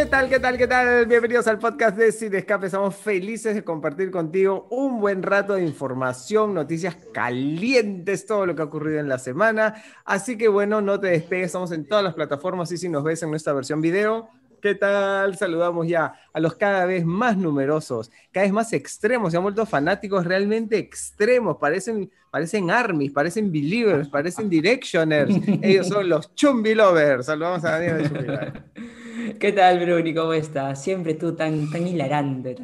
¿Qué tal, qué tal, qué tal? Bienvenidos al podcast de Sin Escape. Estamos felices de compartir contigo un buen rato de información, noticias calientes, todo lo que ha ocurrido en la semana. Así que bueno, no te despegues, estamos en todas las plataformas y si nos ves en nuestra versión video, ¿Qué tal? Saludamos ya a los cada vez más numerosos, cada vez más extremos, se han vuelto fanáticos realmente extremos, parecen, parecen armies, parecen believers, parecen directioners. Ellos son los chumbi lovers. Saludamos a Daniel de Chumbi ¿Qué tal, Bruni? ¿Cómo estás? Siempre tú tan, tan hilarante.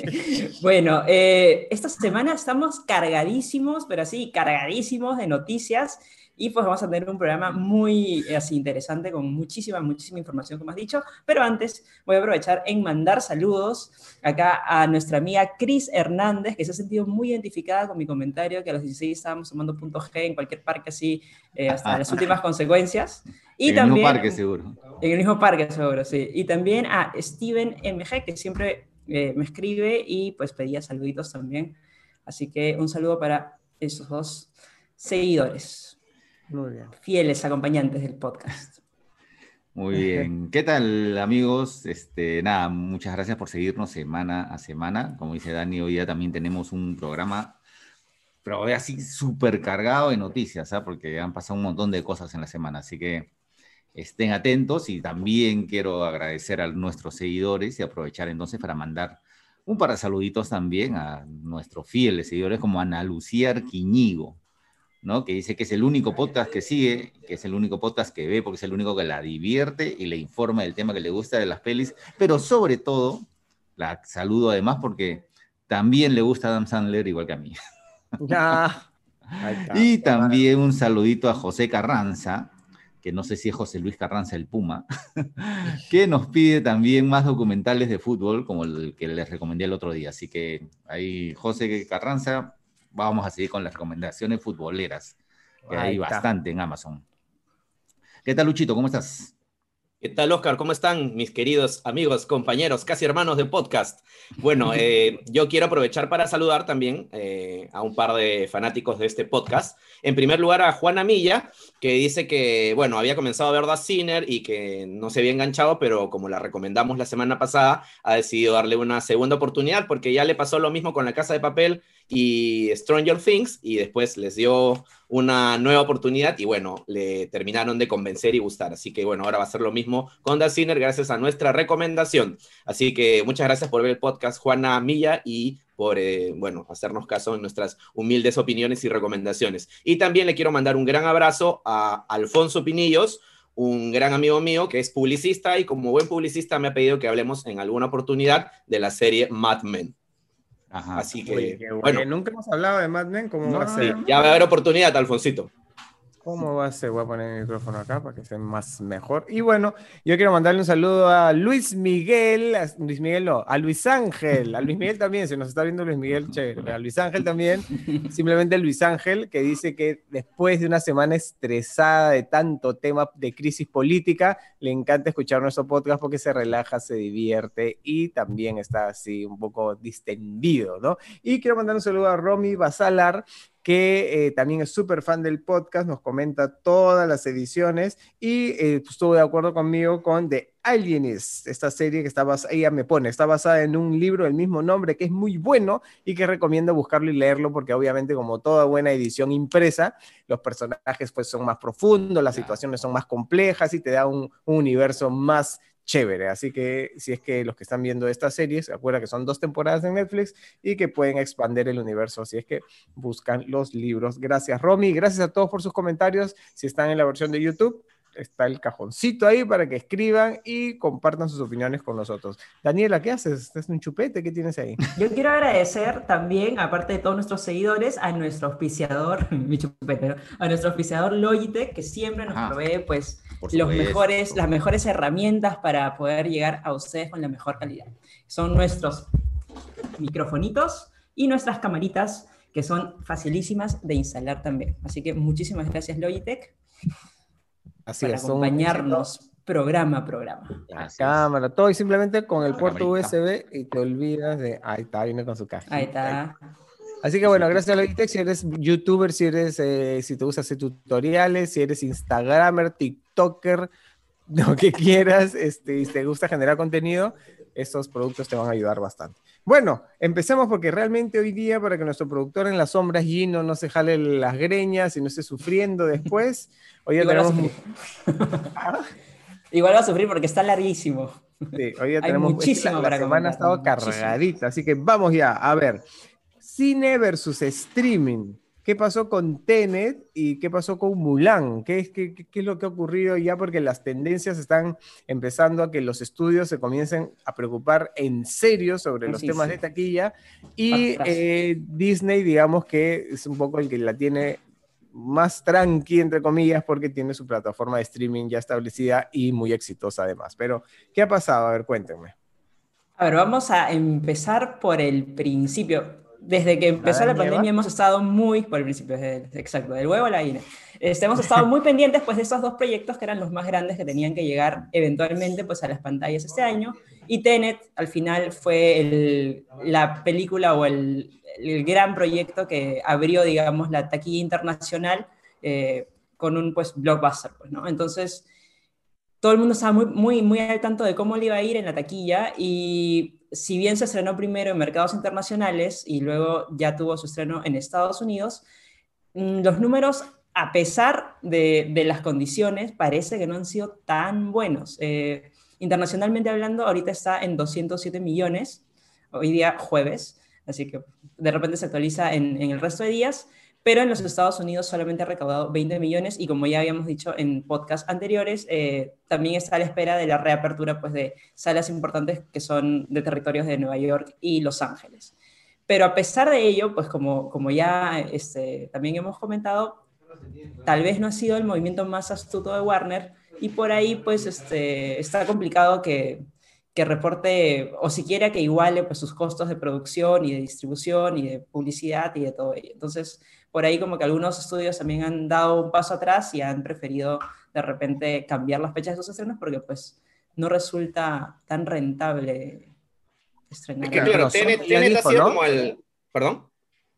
bueno, eh, esta semana estamos cargadísimos, pero sí, cargadísimos de noticias y pues vamos a tener un programa muy eh, así interesante con muchísima, muchísima información, como has dicho. Pero antes voy a aprovechar en mandar saludos acá a nuestra amiga Cris Hernández, que se ha sentido muy identificada con mi comentario que a los 16 estábamos sumando punto G en cualquier parque así eh, hasta las últimas consecuencias. Y en también, el mismo parque, seguro. En el mismo parque, seguro, sí. Y también a Steven MG, que siempre eh, me escribe y pues pedía saluditos también. Así que un saludo para esos dos seguidores. Fieles acompañantes del podcast. Muy bien. ¿Qué tal, amigos? Este, nada, muchas gracias por seguirnos semana a semana. Como dice Dani, hoy día también tenemos un programa, pero así súper cargado de noticias, ¿ah? porque han pasado un montón de cosas en la semana. Así que estén atentos y también quiero agradecer a nuestros seguidores y aprovechar entonces para mandar un par de saluditos también a nuestros fieles seguidores como Ana Lucía Arquiñigo, ¿no? Que dice que es el único podcast que sigue, que es el único podcast que ve, porque es el único que la divierte y le informa del tema que le gusta de las pelis, pero sobre todo, la saludo además porque también le gusta Adam Sandler igual que a mí. y también un saludito a José Carranza, que no sé si es José Luis Carranza el Puma, que nos pide también más documentales de fútbol, como el que les recomendé el otro día. Así que ahí, José Carranza, vamos a seguir con las recomendaciones futboleras, que hay bastante en Amazon. ¿Qué tal, Luchito? ¿Cómo estás? ¿Qué tal, Oscar? ¿Cómo están mis queridos amigos, compañeros, casi hermanos de podcast? Bueno, eh, yo quiero aprovechar para saludar también eh, a un par de fanáticos de este podcast. En primer lugar, a Juana Milla, que dice que, bueno, había comenzado a ver The Sinner y que no se había enganchado, pero como la recomendamos la semana pasada, ha decidido darle una segunda oportunidad porque ya le pasó lo mismo con La Casa de Papel y Stranger Things y después les dio una nueva oportunidad y bueno, le terminaron de convencer y gustar. Así que bueno, ahora va a ser lo mismo con The Sinner gracias a nuestra recomendación. Así que muchas gracias por ver el podcast Juana Milla y por, eh, bueno, hacernos caso en nuestras humildes opiniones y recomendaciones. Y también le quiero mandar un gran abrazo a Alfonso Pinillos, un gran amigo mío que es publicista y como buen publicista me ha pedido que hablemos en alguna oportunidad de la serie Mad Men. Así que, bueno. Nunca hemos hablado de Mad Men, ¿cómo va a ser? ya va a haber oportunidad, Alfonsito. ¿Cómo va a ser? Voy a poner el micrófono acá para que sea más mejor. Y bueno, yo quiero mandarle un saludo a Luis Miguel, Luis Miguel no, a Luis Ángel, a Luis Miguel también, si nos está viendo Luis Miguel, chévere, a Luis Ángel también, simplemente Luis Ángel, que dice que después de una semana estresada de tanto tema de crisis política, le encanta escuchar nuestro podcast porque se relaja, se divierte y también está así un poco distendido, ¿no? Y quiero mandar un saludo a Romy Basalar, que eh, también es súper fan del podcast, nos comenta todas las ediciones y eh, pues, estuvo de acuerdo conmigo con The Alienist, esta serie que está basada, ella me pone, está basada en un libro del mismo nombre que es muy bueno y que recomiendo buscarlo y leerlo porque obviamente como toda buena edición impresa, los personajes pues son más profundos, las situaciones son más complejas y te da un, un universo más chévere. Así que si es que los que están viendo esta serie se acuerdan que son dos temporadas en Netflix y que pueden expandir el universo si es que buscan los libros. Gracias, Romy. Gracias a todos por sus comentarios. Si están en la versión de YouTube, está el cajoncito ahí para que escriban y compartan sus opiniones con nosotros. Daniela, ¿qué haces? ¿Estás en un chupete? ¿Qué tienes ahí? Yo quiero agradecer también, aparte de todos nuestros seguidores, a nuestro auspiciador, mi chupete, a nuestro auspiciador Logitech, que siempre nos provee pues los mejores, las mejores herramientas para poder llegar a ustedes con la mejor calidad. Son nuestros microfonitos y nuestras camaritas que son facilísimas de instalar también. Así que muchísimas gracias Logitech. Así para acompañarnos programa a programa. La cámara, todo y simplemente con el puerto USB y te olvidas de. Ahí está, viene con su caja. Ahí está. Así que bueno, gracias a Logitech, si eres youtuber, si eres, eh, si te gusta hacer tutoriales, si eres instagramer, tiktoker, lo que quieras este, y te gusta generar contenido, estos productos te van a ayudar bastante. Bueno, empecemos porque realmente hoy día, para que nuestro productor en las sombras, Gino, no se jale las greñas y no esté sufriendo después, hoy día tenemos... Igual va a sufrir porque está larguísimo. Sí, hoy día tenemos... Muchísimo la, la semana ha estado cargadita, así que vamos ya, a ver. Cine versus streaming. ¿Qué pasó con Tenet y qué pasó con Mulan? ¿Qué es, qué, qué es, lo que ha ocurrido ya? Porque las tendencias están empezando a que los estudios se comiencen a preocupar en serio sobre los temas de taquilla y eh, Disney, digamos que es un poco el que la tiene más tranqui, entre comillas, porque tiene su plataforma de streaming ya establecida y muy exitosa además. Pero, ¿qué ha pasado? A ver, cuéntenme. A ver, vamos a empezar por el principio desde que empezó la, pandemia hemos estado muy, por el principio, exacto, del huevo a la gallina. Este, hemos estado muy pendientes pues, de esos dos proyectos que eran los más grandes que tenían que llegar eventualmente pues, a las pantallas este año. Y Tenet al final fue el, la película o el, el, gran proyecto que abrió, digamos, la taquilla internacional eh, con un pues, blockbuster. Pues, ¿no? Entonces, todo el mundo estaba muy, muy, muy al tanto de cómo le iba a ir en la taquilla y si bien se estrenó primero en mercados internacionales y luego ya tuvo su estreno en Estados Unidos, mm, los números, a pesar de, las condiciones, parece que no han sido tan buenos. Eh, internacionalmente hablando, ahorita está en 207 millones, hoy día jueves, así que de repente se actualiza en el resto de días, pero en los Estados Unidos solamente ha recaudado 20 millones y como ya habíamos dicho en podcasts anteriores, eh, también está a la espera de la reapertura pues, de salas importantes que son de territorios de Nueva York y Los Ángeles. Pero a pesar de ello, pues como, como ya este, también hemos comentado, tal vez no ha sido el movimiento más astuto de Warner y por ahí pues este, está complicado que, que reporte o siquiera que iguale pues, sus costos de producción y de distribución y de publicidad y de todo ello. Entonces, por ahí como que algunos estudios también han dado un paso atrás y han preferido de repente cambiar las fechas de sus estrenos porque pues no resulta tan rentable estrenar. Es que claro, sido como el... ¿Perdón?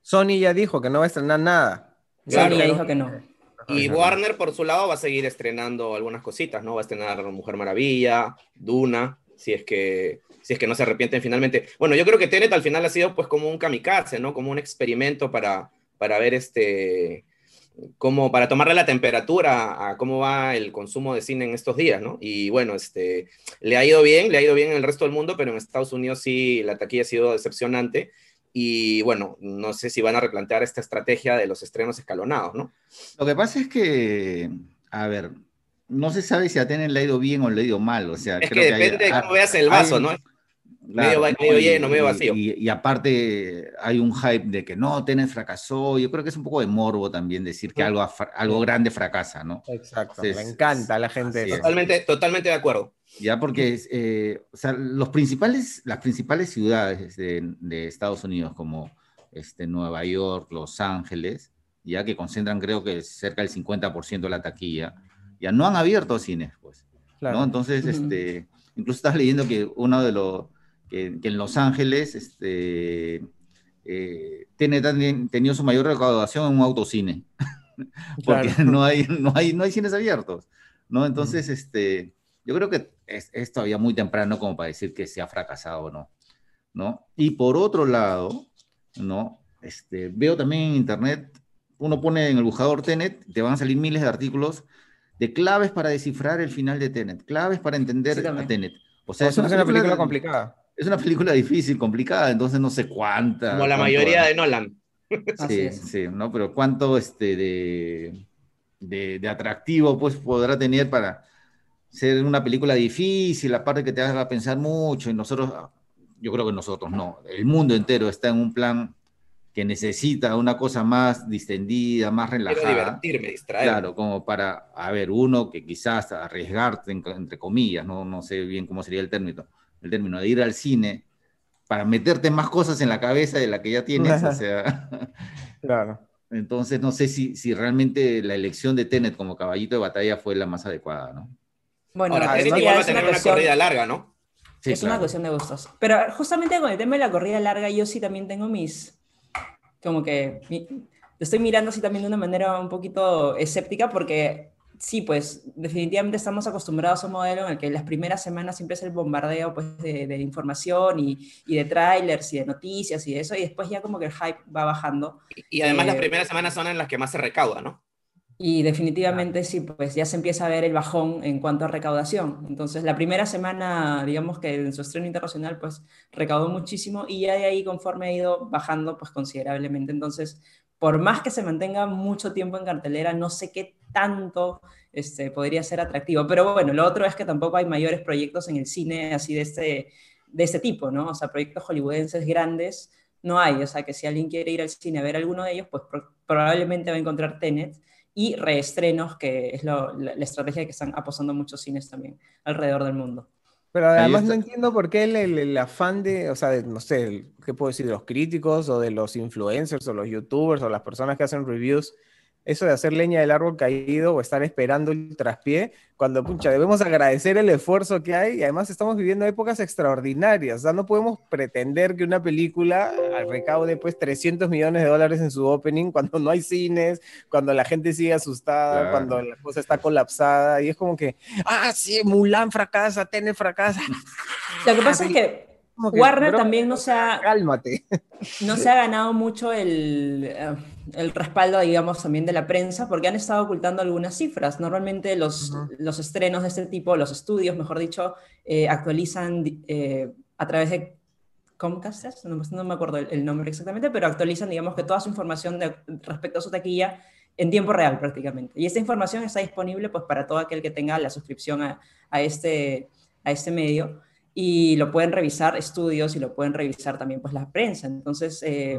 Sony ya dijo que no va a estrenar nada. Sony ya dijo que no. Y Warner, por su lado, va a seguir estrenando algunas cositas, ¿no? Va a estrenar Mujer Maravilla, Duna, si es que, si es que no se arrepienten finalmente. Bueno, yo creo que Tenet al final ha sido pues como un kamikaze, ¿no? Como un experimento para, para ver este, cómo, para tomarle la temperatura a cómo va el consumo de cine en estos días, ¿no? Y bueno, este, le ha ido bien, le ha ido bien en el resto del mundo, pero en Estados Unidos sí la taquilla ha sido decepcionante. Y bueno, no sé si van a replantear esta estrategia de los estrenos escalonados, ¿no? Lo que pasa es que, a ver, no se sabe si a Tenen le ha ido bien o le ha ido mal. O sea, es que depende de cómo veas el vaso, ¿no? medio, lleno, medio vacío. Y, aparte hay un hype de que no, Tenet fracasó. Yo creo que es un poco de morbo también decir que algo, algo grande fracasa, ¿no? Exacto, me encanta a la gente. Totalmente, totalmente de acuerdo. Ya porque eh, o sea, los principales, las principales ciudades de, de, Estados Unidos como este, Nueva York, Los Ángeles, ya que concentran creo que cerca del 50% de la taquilla, ya no han abierto cines, pues. ¿no? Entonces, este, incluso estás leyendo que uno de los que, en Los Ángeles este, eh, tiene tenido su mayor recaudación en un autocine, porque no, hay, no, hay, no hay cines abiertos, ¿no? Entonces, este, yo creo que es, todavía muy temprano como para decir que se ha fracasado o no, ¿no? Y por otro lado, ¿no? Este, veo también en internet, uno pone en el buscador Tenet, te van a salir miles de artículos de claves para descifrar el final de Tenet, claves para entender a Tenet. O sea, es una película complicada es una película difícil, complicada, entonces no sé cuánta. Como la mayoría de Nolan. Sí, sí, ¿no? Pero cuánto este de, de, atractivo pues podrá tener para ser una película difícil, aparte que te haga pensar mucho, y nosotros, yo creo que nosotros no, el mundo entero está en un plan que necesita una cosa más distendida, más relajada. Quiero divertirme, distraerme. Claro, como para, a ver, uno que quizás arriesgarte, entre comillas, no, no sé bien cómo sería el término, el término de ir al cine para meterte más cosas en la cabeza de la que ya tienes, o sea. Claro. Entonces, no sé si, si realmente la elección de Tenet como caballito de batalla fue la más adecuada, ¿no? Bueno, Ahora, Tenet igual va a tener una, corrida larga, ¿no? es una cuestión de gustos. Pero justamente con el tema de la corrida larga, yo sí también tengo mis. Como que. estoy mirando así también de una manera un poquito escéptica, porque sí, pues definitivamente estamos acostumbrados a un modelo en el que las primeras semanas siempre es el bombardeo pues, de, información y, de trailers y de noticias y de eso, y después ya como que el hype va bajando. Y, además las eh, primeras semanas son en las que más se recauda, ¿no? Y definitivamente sí, pues ya se empieza a ver el bajón en cuanto a recaudación. Entonces, la primera semana, digamos que en su estreno internacional, pues recaudó muchísimo y ya de ahí conforme ha ido bajando, pues considerablemente. Entonces, por más que se mantenga mucho tiempo en cartelera, no sé qué tanto este, podría ser atractivo. Pero bueno, lo otro es que tampoco hay mayores proyectos en el cine así de este, de este tipo, ¿no? O sea, proyectos hollywoodenses grandes no hay. O sea, que si alguien quiere ir al cine a ver alguno de ellos, pues probablemente va a encontrar Tenet y reestrenos, que es la, estrategia que están apostando muchos cines también alrededor del mundo. Pero además no entiendo por qué el, afán de, o sea, no sé, ¿qué puedo decir? De los críticos o de los influencers o los youtubers o las personas que hacen reviews eso de hacer leña del árbol caído o estar esperando el traspié, cuando, pucha, debemos agradecer el esfuerzo que hay y además estamos viviendo épocas extraordinarias. O sea, no podemos pretender que una película recaude pues 300 millones de dólares en su opening cuando no hay cines, cuando la gente sigue asustada, cuando la cosa está colapsada y es como que, ah, sí, Mulan fracasa, Tenet fracasa. Lo que pasa es que Warner también no se ha. Cálmate. No se ha ganado mucho el, eh, el, respaldo, digamos, también de la prensa, porque han estado ocultando algunas cifras. Normalmente los, los estrenos de este tipo, los estudios, mejor dicho, eh, actualizan eh, a través de Comcast, no, no me acuerdo el, nombre exactamente, pero actualizan, digamos, que toda su información de, respecto a su taquilla en tiempo real prácticamente. Y esta información está disponible pues, para todo aquel que tenga la suscripción a, a este, a este medio y lo pueden revisar estudios y lo pueden revisar también pues la prensa. Entonces, eh,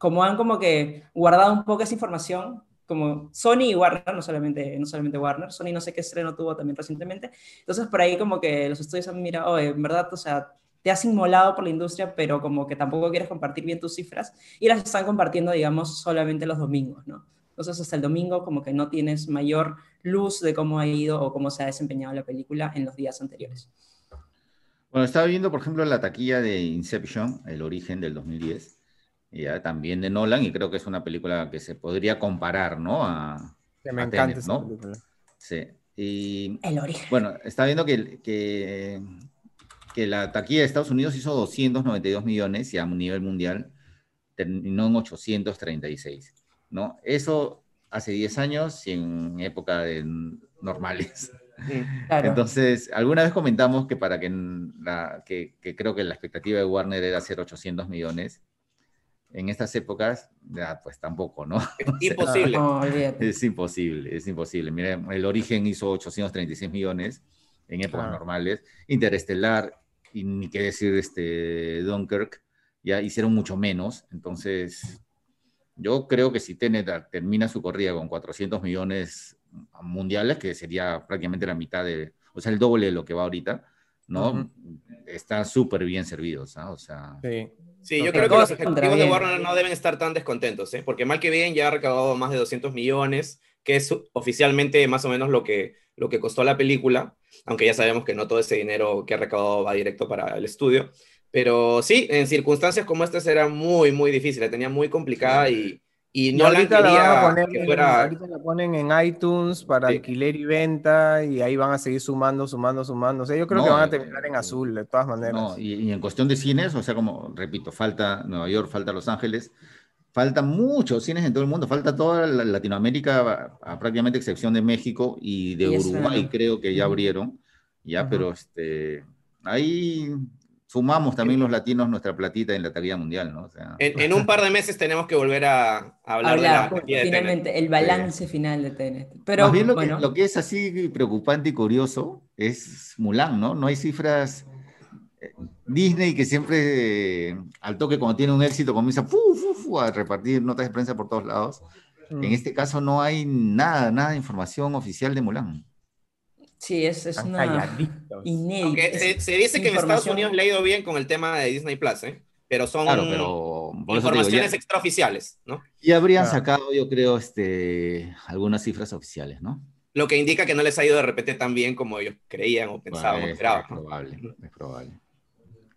como han como que guardado un poco esa información, como Sony y Warner, no solamente, no solamente Warner, Sony no sé qué estreno tuvo también recientemente, entonces por ahí como que los estudios han mirado, en verdad, o sea, te has inmolado por la industria, pero como que tampoco quieres compartir bien tus cifras y las están compartiendo, digamos, solamente los domingos, ¿no? Entonces hasta el domingo como que no tienes mayor luz de cómo ha ido o cómo se ha desempeñado la película en los días anteriores. Bueno, estaba viendo, por ejemplo, la taquilla de Inception, El origen del 2010, ya, también de Nolan, y creo que es una película que se podría comparar, ¿no? A, me encanta ¿no? Sí. Y, El origen. Bueno, estaba viendo que, que, que, la taquilla de Estados Unidos hizo 292 millones y a nivel mundial terminó en 836, ¿no? Eso hace 10 años y en época de normales. Entonces, alguna vez comentamos que para que, la, que, creo que la expectativa de Warner era hacer 800 millones. En estas épocas, ya, pues tampoco, ¿no? Imposible. es imposible, es imposible. Mira, el origen hizo 836 millones en épocas normales. Interestelar, y ni qué decir este Dunkirk, ya hicieron mucho menos. Entonces, yo creo que si Tenet termina su corrida con 400 millones mundiales, que sería prácticamente la mitad de, o sea, el doble de lo que va ahorita, ¿no? Están súper bien servidos, ¿ah? O sea... Sí. Yo creo que los ejecutivos de Warner no deben estar tan descontentos, ¿eh? porque mal que bien ya ha recaudado más de 200 millones, que es oficialmente más o menos lo que, lo que costó la película, aunque ya sabemos que no todo ese dinero que ha recaudado va directo para el estudio. Pero sí, en circunstancias como estas era muy, muy difícil, la tenía muy complicada y, y no la quería que fuera... Ahorita la ponen en iTunes para alquiler y venta y ahí van a seguir sumando, sumando, sumando. O sea, yo creo que van a eh, terminar en azul de todas maneras. No, y, en cuestión de cines, o sea, como repito, falta Nueva York, falta Los Ángeles, faltan muchos cines en todo el mundo, falta toda Latinoamérica, a, prácticamente excepción de México y de Uruguay, creo que ya abrieron, ya, pero este, ahí sumamos también los latinos nuestra platita en la taquilla mundial, ¿no? en, un par de meses tenemos que volver a, hablar, de la finalmente, el balance final de TNT. Pero, Más bien lo, que, lo que es así preocupante y curioso es Mulan, ¿no? No hay cifras... Eh, Disney que siempre al toque cuando tiene un éxito comienza a repartir notas de prensa por todos lados. En mm. este caso no hay nada, nada de información oficial de Mulan. Sí, es, es una inédita. se, dice que en Estados Unidos le ha ido bien con el tema de Disney Plus, ¿eh? pero son informaciones extraoficiales, ¿no? Y habrían sacado, yo creo, este, algunas cifras oficiales, ¿no? Lo que indica que no les ha ido de repente tan bien como ellos creían o pensaban o esperaban. Es probable, es probable.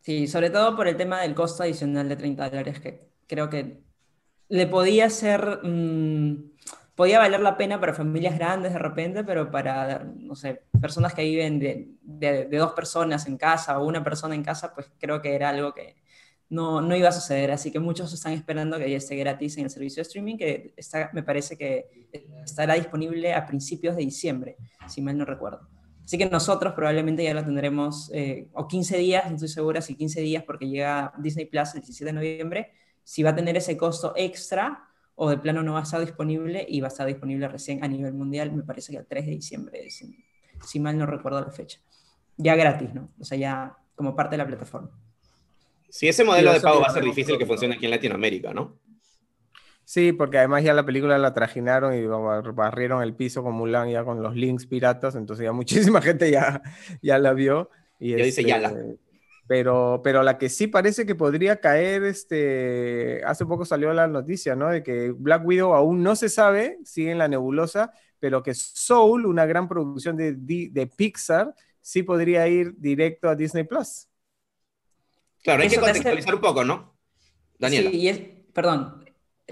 Sí, sobre todo por el tema del costo adicional de 30 dólares, que creo que le podía ser... Mm, podía valer la pena para familias grandes de repente, pero para, no sé, personas que viven de, de, dos personas en casa o una persona en casa, pues creo que era algo que no, no iba a suceder. Así que muchos están esperando que ya esté gratis en el servicio de streaming, que está, me parece que estará disponible a principios de diciembre, si mal no recuerdo. Así que nosotros probablemente ya lo tendremos, eh, o 15 días, no estoy segura si 15 días, porque llega Disney Plus el 17 de noviembre, si va a tener ese costo extra o de plano no va a estar disponible y va a estar disponible recién a nivel mundial, me parece que el 3 de diciembre, si, si mal no recuerdo la fecha. Ya gratis, ¿no? O sea, ya como parte de la plataforma. Sí, ese modelo de pago va a ser difícil que funcione aquí en Latinoamérica, ¿no? Sí, porque además ya la película la trajinaron y barrieron el piso con Mulan ya con los links piratas, entonces ya muchísima gente ya, ya la vio. Y ya dice ya la. Pero, pero la que sí parece que podría caer, este, hace poco salió la noticia, ¿no? De que Black Widow aún no se sabe, sigue en la nebulosa, pero que Soul, una gran producción de, de Pixar, sí podría ir directo a Disney Plus. Claro, hay que contextualizar un poco, ¿no? Daniela. Sí, y es, perdón,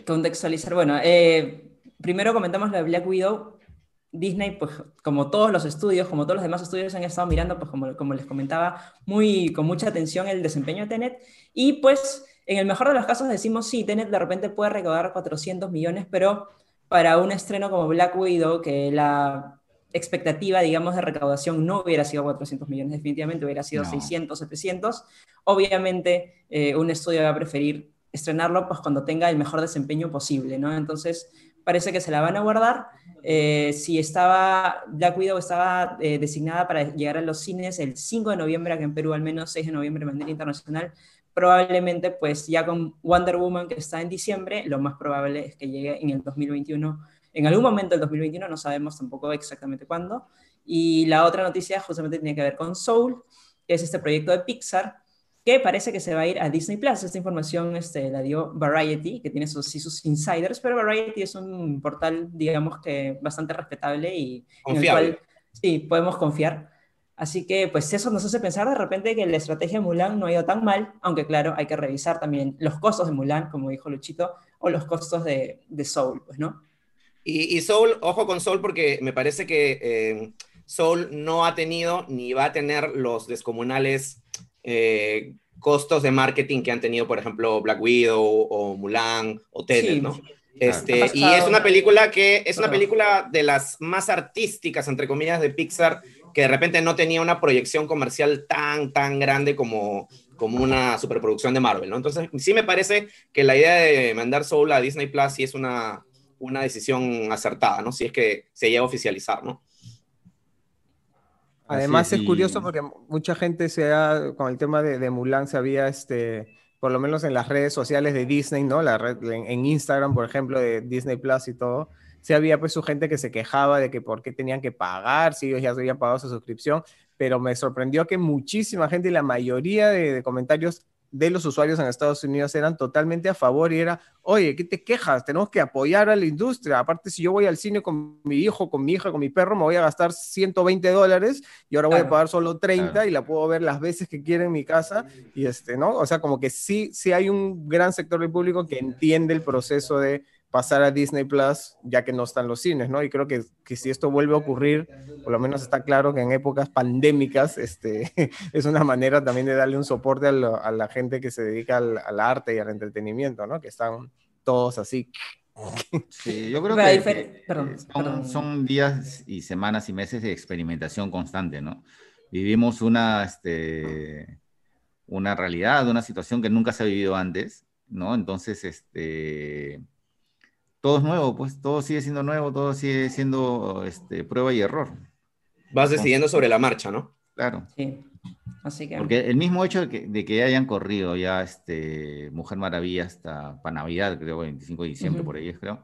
contextualizar. Bueno, eh, primero comentamos lo de Black Widow. Disney, pues como todos los estudios, como todos los demás estudios han estado mirando, pues como, como les comentaba, muy, con mucha atención el desempeño de Tenet. Y pues en el mejor de los casos decimos, sí, Tenet de repente puede recaudar 400 millones, pero para un estreno como Black Widow, que la expectativa, digamos, de recaudación no hubiera sido 400 millones, definitivamente hubiera sido 600, 700. Obviamente, eh, un estudio va a preferir estrenarlo pues, cuando tenga el mejor desempeño posible, ¿no? Entonces, parece que se la van a guardar. Eh, si estaba, Black Widow estaba eh, designada para llegar a los cines el 5 de noviembre, aquí en Perú al menos 6 de noviembre manera internacional, probablemente pues ya con Wonder Woman que está en diciembre, lo más probable es que llegue en el 2021 en algún momento del 2021, no sabemos tampoco exactamente cuándo. Y la otra noticia justamente tiene que ver con Soul, que es este proyecto de Pixar, que parece que se va a ir a Disney Plus. Esta información este, la dio Variety, que tiene sus, sus insiders, pero Variety es un portal, digamos que bastante respetable y en el cual sí, podemos confiar. Así que pues eso nos hace pensar de repente que la estrategia de Mulan no ha ido tan mal, aunque claro, hay que revisar también los costos de Mulan, como dijo Luchito, o los costos de, de Soul, pues, ¿no? Y, Soul, ojo con Soul porque me parece que eh, Soul no ha tenido ni va a tener los descomunales eh, costos de marketing que han tenido, por ejemplo, Black Widow o Mulan o Tenet, ¿no? Este, y es una película que es una película de las más artísticas, entre comillas, de Pixar, que de repente no tenía una proyección comercial tan, tan grande como, como una superproducción de Marvel, ¿no? Entonces, sí me parece que la idea de mandar Soul a Disney Plus sí es una, una decisión acertada, ¿no? Si es que se llega a oficializar, ¿no? Además es, curioso porque mucha gente se ha, con el tema de, Mulan se había, este, por lo menos en las redes sociales de Disney, ¿no? La red, en, Instagram, por ejemplo, de Disney Plus y todo, se había pues su gente que se quejaba de que por qué tenían que pagar, si ellos ya habían pagado su suscripción, pero me sorprendió que muchísima gente y la mayoría de comentarios de los usuarios en Estados Unidos eran totalmente a favor y era, oye, ¿qué te quejas? Tenemos que apoyar a la industria. Aparte, si yo voy al cine con mi hijo, con mi hija, con mi perro, me voy a gastar 120 dólares y ahora voy a pagar solo 30 y la puedo ver las veces que quiera en mi casa. Y este, ¿no? O sea, como que sí, sí hay un gran sector del público que entiende el proceso de pasar a Disney Plus, ya que no están los cines, ¿no? Y creo que, que, si esto vuelve a ocurrir, por lo menos está claro que en épocas pandémicas este, es una manera también de darle un soporte a, la gente que se dedica al, arte y al entretenimiento, ¿no? Que están todos así. Sí, yo creo que son, son, días y semanas y meses de experimentación constante, ¿no? Vivimos una, este, una realidad, una situación que nunca se ha vivido antes, ¿no? Entonces, este todo es nuevo, pues todo sigue siendo nuevo, todo sigue siendo este, prueba y error. Vas decidiendo sobre la marcha, ¿no? Claro. Sí. Así que... Porque el mismo hecho de que, hayan corrido ya este, Mujer Maravilla hasta para Navidad, creo, 25 de diciembre, por ahí creo,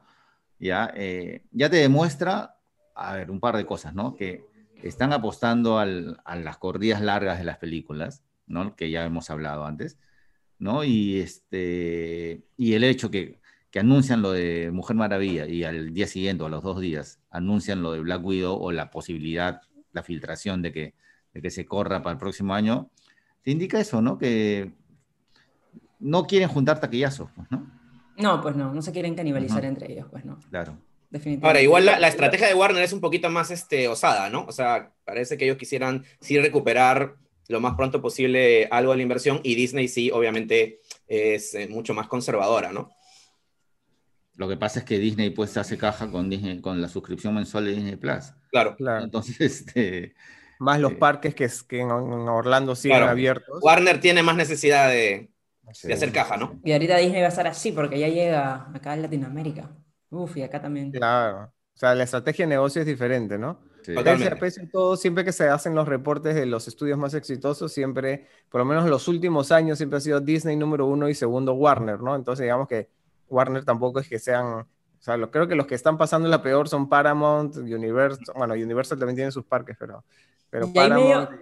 ya, eh, ya te demuestra, a ver, un par de cosas, ¿no? Que están apostando a las corridas largas de las películas, ¿no? Que ya hemos hablado antes, ¿no? Y, este, y el hecho que que anuncian lo de Mujer Maravilla y al día siguiente o a los dos días anuncian lo de Black Widow o la posibilidad, la filtración de que, de que se corra para el próximo año, te indica eso, ¿no? Que no quieren juntar taquillazos, pues, ¿no? No, pues no, no se quieren canibalizar entre ellos, pues no. Claro. definitivamente. Ahora, igual la, la estrategia de Warner es un poquito más este, osada, ¿no? O sea, parece que ellos quisieran sí recuperar lo más pronto posible algo de la inversión y Disney sí, obviamente, es eh, mucho más conservadora, ¿no? Lo que pasa es que Disney pues hace caja con, Disney, con la suscripción mensual de Disney Plus. Claro. Claro. Entonces, este, Más los eh, parques que, es- que en, en Orlando siguen Claro. abiertos. Warner tiene más necesidad de, sí. de hacer caja, ¿no? Y ahorita Disney va a estar así porque ya llega acá en Latinoamérica. Uf, y acá también. Claro. O sea, la estrategia de negocio es diferente, ¿no? Sí. Totalmente. Pese, a todo, siempre que se hacen los reportes de los estudios más exitosos, siempre, por lo menos los últimos años, siempre ha sido Disney número uno y segundo Warner, ¿no? Entonces, digamos que Warner tampoco es que sean, o sea, lo, creo que los que están pasando la peor son Paramount, Universal, bueno, Universal también tiene sus parques, pero, pero Y ahí medio, Paramount,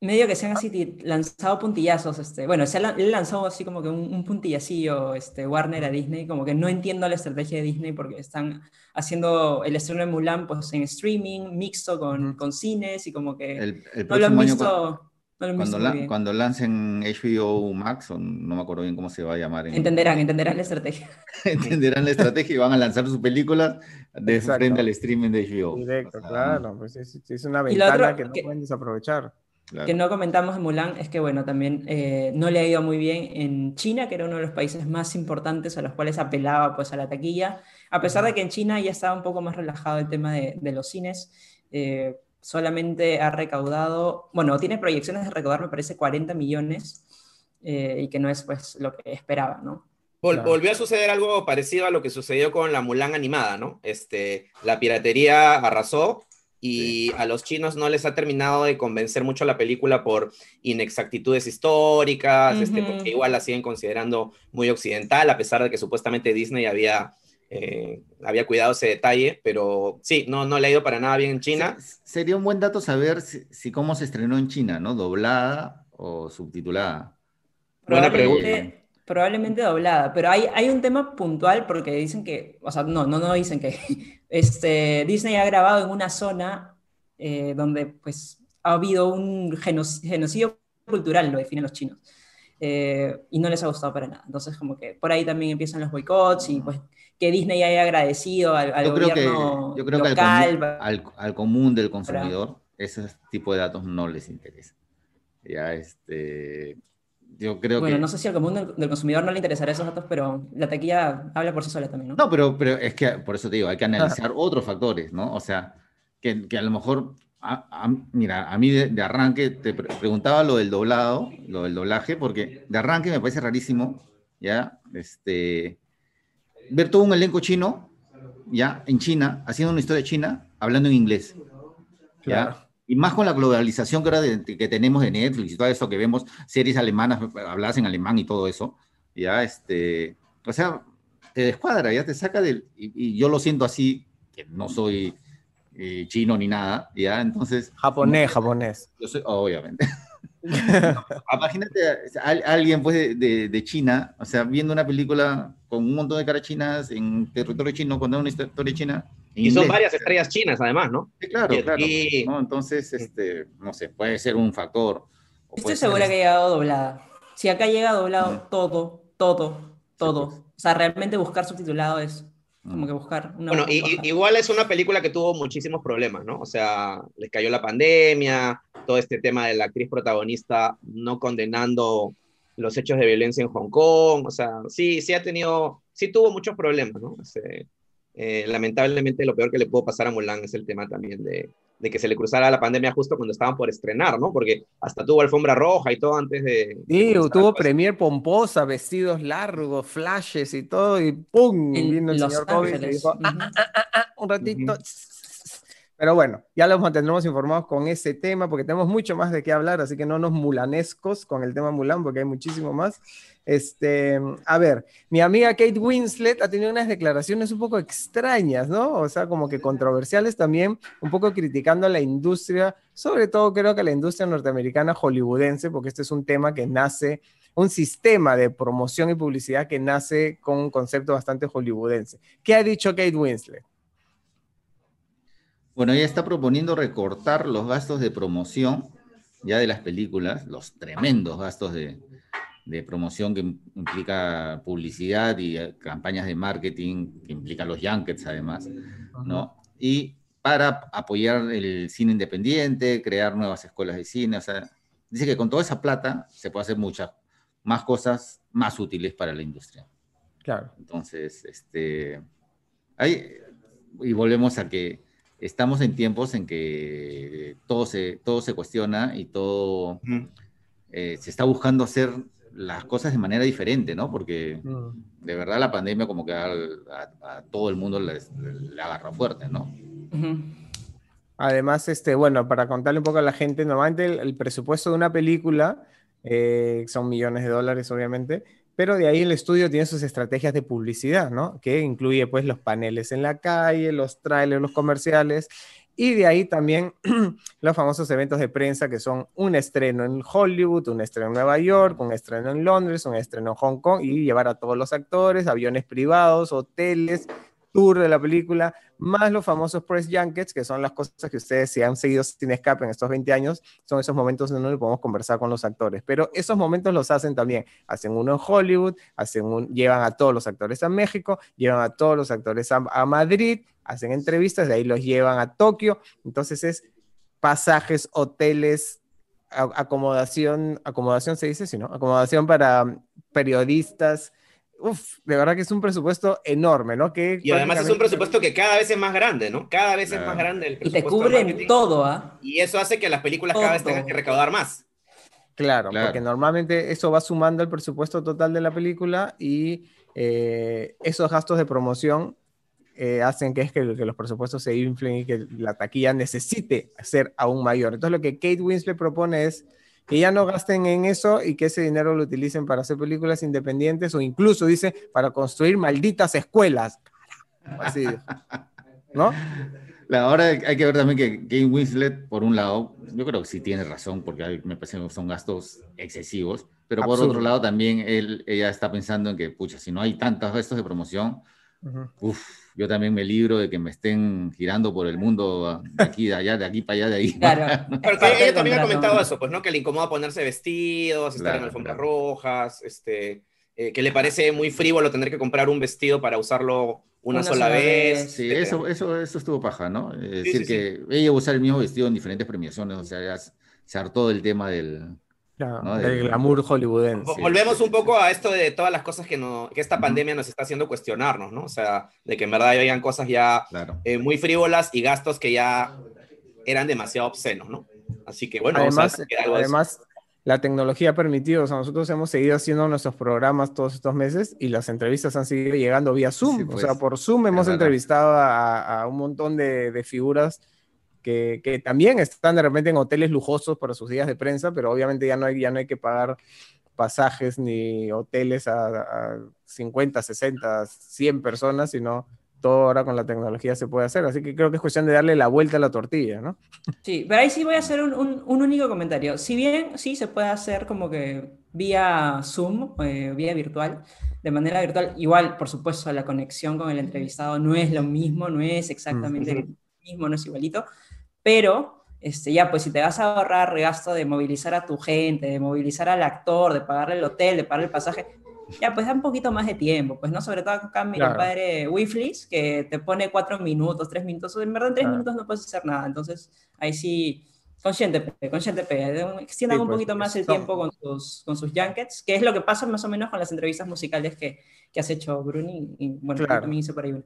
medio que se han así lanzado puntillazos, este, bueno, se ha lanzado así como que un, un puntillacillo este, Warner a Disney, como que no entiendo la estrategia de Disney porque están haciendo el estreno de Mulan pues en streaming, mixto con, con cines y como que El, el no lo han año, visto, no cuando, la- cuando lancen HBO Max, o no me acuerdo bien cómo se va a llamar, en- Entenderán, entenderán la estrategia. entenderán la estrategia y van a lanzar sus películas de Exacto. frente al streaming de HBO. directo, O sea, claro, pues es, es una ventana otro que no que- pueden desaprovechar. claro. que no comentamos de Mulan es que, bueno, también eh, no le ha ido muy bien en China, que era uno de los países más importantes a los cuales apelaba pues a la taquilla, a pesar de que en China ya estaba un poco más relajado el tema de, de los cines, eh, solamente ha recaudado, bueno, tiene proyecciones de recaudar, me parece, 40 millones, eh, y que no es pues lo que esperaba, ¿no? Vol- Claro. Volvió a suceder algo parecido a lo que sucedió con la Mulan animada, ¿no? Este, la piratería arrasó y a los chinos no les ha terminado de convencer mucho la película por inexactitudes históricas, este, porque igual la siguen considerando muy occidental, a pesar de que supuestamente Disney había, eh, había cuidado ese detalle, pero sí, no, no le ha ido para nada bien en China. Se- Sería un buen dato saber si, si cómo se estrenó en China, ¿no? ¿Doblada o subtitulada? Buena Probablemente, probablemente doblada, pero hay, hay un tema puntual porque dicen que, o sea, no, no, no dicen que este, Disney ha grabado en una zona eh, donde pues ha habido un geno- genocidio cultural, lo definen los chinos, eh, y no les ha gustado para nada. Entonces, como que por ahí también empiezan los boicots y pues que Disney haya agradecido al, al Yo creo que, gobierno yo creo que al, comu- al- al común del consumidor ese tipo de datos no les interesa. Ya, este, yo creo bueno, que... no sé si al común del, del consumidor no le interesará esos datos, pero la taquilla habla por sí sola también, ¿no? No, pero, pero es que por eso te digo, hay que analizar otros factores, ¿no? O sea, que, que a lo mejor, a- a- mira, a mí de, de arranque te pre- preguntaba lo del doblado, lo del doblaje, porque de arranque me parece rarísimo, ¿ya? Este, ver todo un elenco chino, ¿ya? En China, haciendo una historia china, hablando en inglés, ¿ya? Claro. Y más con la globalización que ahora de- que tenemos de Netflix y todo eso, que vemos series alemanas habladas en alemán y todo eso, ya, este, o sea, te descuadra, ya te saca del, y, y yo lo siento así, que no soy eh, chino ni nada, ya, entonces, Japonés, japonés. yo soy, obviamente. Imagínate a, a alguien pues de, de- de China, o sea, viendo una película con un montón de caras chinas en territorio chino, cuando una historia china. Y son inglés. varias estrellas chinas, además, ¿no? Sí, claro, Y- claro. y- ¿no? Entonces, este, no sé, puede ser un factor. Estoy ser segura este- que ha llegado doblada. Si acá llega doblado todo, todo, todo. pues. O sea, realmente buscar subtitulado es como Mm. que buscar una Bueno, y- igual es una película que tuvo muchísimos problemas, ¿no? O sea, les cayó la pandemia, todo este tema de la actriz protagonista no condenando los hechos de violencia en Hong Kong, o sea, sí, sí ha tenido, sí tuvo muchos problemas, ¿no? Este, eh, lamentablemente lo peor que le pudo pasar a Mulan es el tema también de, de que se le cruzara la pandemia justo cuando estaban por estrenar, ¿no? Porque hasta tuvo alfombra roja y todo antes de... Sí, tuvo premier pomposa, vestidos largos, flashes y todo, y ¡pum! en vino el Los señor COVID y Ángeles. dijo, "Ah, Ujú. un ratito. Pero bueno, ya los mantendremos informados con ese tema porque tenemos mucho más de qué hablar, así que no nos mulanescos con el tema Mulan porque hay muchísimo más. Este, a ver, mi amiga Kate Winslet ha tenido unas declaraciones un poco extrañas, ¿no? O sea, como que controversiales también, un poco criticando a la industria, sobre todo creo que a la industria norteamericana hollywoodense, porque este es un tema que nace, un sistema de promoción y publicidad que nace con un concepto bastante hollywoodense. ¿Qué ha dicho Kate Winslet? Bueno, ella está proponiendo recortar los gastos de promoción ya de las películas, los tremendos gastos de, de promoción que implica publicidad y eh, campañas de marketing que implican los junkets además, ¿no? Y para apoyar el cine independiente, crear nuevas escuelas de cine, o sea, dice que con toda esa plata se puede hacer muchas más cosas más útiles para la industria. Claro. Entonces, este, hay, y volvemos a que estamos en tiempos en que todo se, todo se cuestiona y todo eh, se está buscando hacer las cosas de manera diferente, ¿no? Porque mm. de verdad la pandemia como que a, todo el mundo le, le agarra fuerte, ¿no? Además, este, bueno, para contarle un poco a la gente, normalmente el, presupuesto de una película eh, son millones de dólares, obviamente, pero de ahí el estudio tiene sus estrategias de publicidad, ¿no? Que incluye pues los paneles en la calle, los trailers, los comerciales, y de ahí también los famosos eventos de prensa que son un estreno en Hollywood, un estreno en Nueva York, un estreno en Londres, un estreno en Hong Kong y llevar a todos los actores, aviones privados, hoteles, tour de la película, más los famosos press junkets, que son las cosas que ustedes si han seguido sin escape en estos 20 años, son esos momentos en donde podemos conversar con los actores. Pero esos momentos los hacen también, hacen uno en Hollywood, hacen un, llevan a todos los actores a México, llevan a todos los actores a, Madrid, hacen entrevistas, de ahí los llevan a Tokio. Entonces es pasajes, hoteles, acomodación, acomodación se dice, sí, ¿no? Acomodación para periodistas, uf, de verdad que es un presupuesto enorme, ¿no? Que y además es un presupuesto que cada vez es más grande, ¿no? Cada vez es más grande el Y te cubren todo, ¿ah? Y eso hace que las películas cada vez tengan que recaudar más. Claro, porque normalmente eso va sumando el presupuesto total de la película y eh, esos gastos de promoción eh, hacen que, es que, que, los presupuestos se inflen y que la taquilla necesite ser aún mayor. Entonces lo que Kate Winslet propone es que ya no gasten en eso y que ese dinero lo utilicen para hacer películas independientes o incluso, dice, para construir malditas escuelas. Así, ¿no? ahora hay que ver también que Kate Winslet, por un lado, yo creo que sí tiene razón, porque me parece que son gastos excesivos, pero por otro lado también él, ella está pensando en que, pucha, si no hay tantos gestos de promoción, yo también me libro de que me estén girando por el mundo de aquí, de allá, de aquí para allá, de ahí. Claro. Porque ella también ha comentado eso, pues, ¿no? Que le incomoda ponerse vestidos, estar en alfombras rojas, este, eh, que le parece muy frívolo tener que comprar un vestido para usarlo una, sola, vez. Sí, eso, eso, eso estuvo paja, ¿no? Es decir, que ella usar el mismo vestido en diferentes premiaciones, o sea, ya se hartó el tema del, el glamour hollywoodense. Volvemos un poco a esto de todas las cosas que, no, que esta pandemia nos está haciendo cuestionarnos, ¿no? O sea, de que en verdad hayan cosas ya eh, muy frívolas y gastos que ya eran demasiado obscenos, ¿no? Así que bueno, además, además la tecnología ha permitido, o sea, nosotros hemos seguido haciendo nuestros programas todos estos meses y las entrevistas han seguido llegando vía Zoom. o sea, pues, por Zoom hemos entrevistado a, a, un montón de, de figuras que, también están de repente en hoteles lujosos para sus días de prensa, pero obviamente ya no hay, ya no hay que pagar pasajes ni hoteles a, 50, 60, 100 personas, sino todo ahora con la tecnología se puede hacer. Así que creo que es cuestión de darle la vuelta a la tortilla, ¿no? Sí, pero ahí sí voy a hacer un, un, único comentario. Si bien sí se puede hacer como que vía Zoom, eh, vía virtual, de manera virtual, igual, por supuesto, la conexión con el entrevistado no es lo mismo, no es exactamente lo mismo, no es igualito, pero este, ya, pues si te vas a ahorrar gasto de movilizar a tu gente, de movilizar al actor, de pagarle el hotel, de pagar el pasaje, ya, pues da un poquito más de tiempo, pues no, sobre todo acá mi padre Wiflis, que te pone cuatro minutos, tres minutos, en verdad en tres minutos no puedes hacer nada, entonces ahí sí, consciente, consciente, extiendan un pues, poquito más el tiempo con sus, con sus junkets, que es lo que pasa más o menos con las entrevistas musicales que, que has hecho Bruni, y bueno, yo también hice por ahí uno.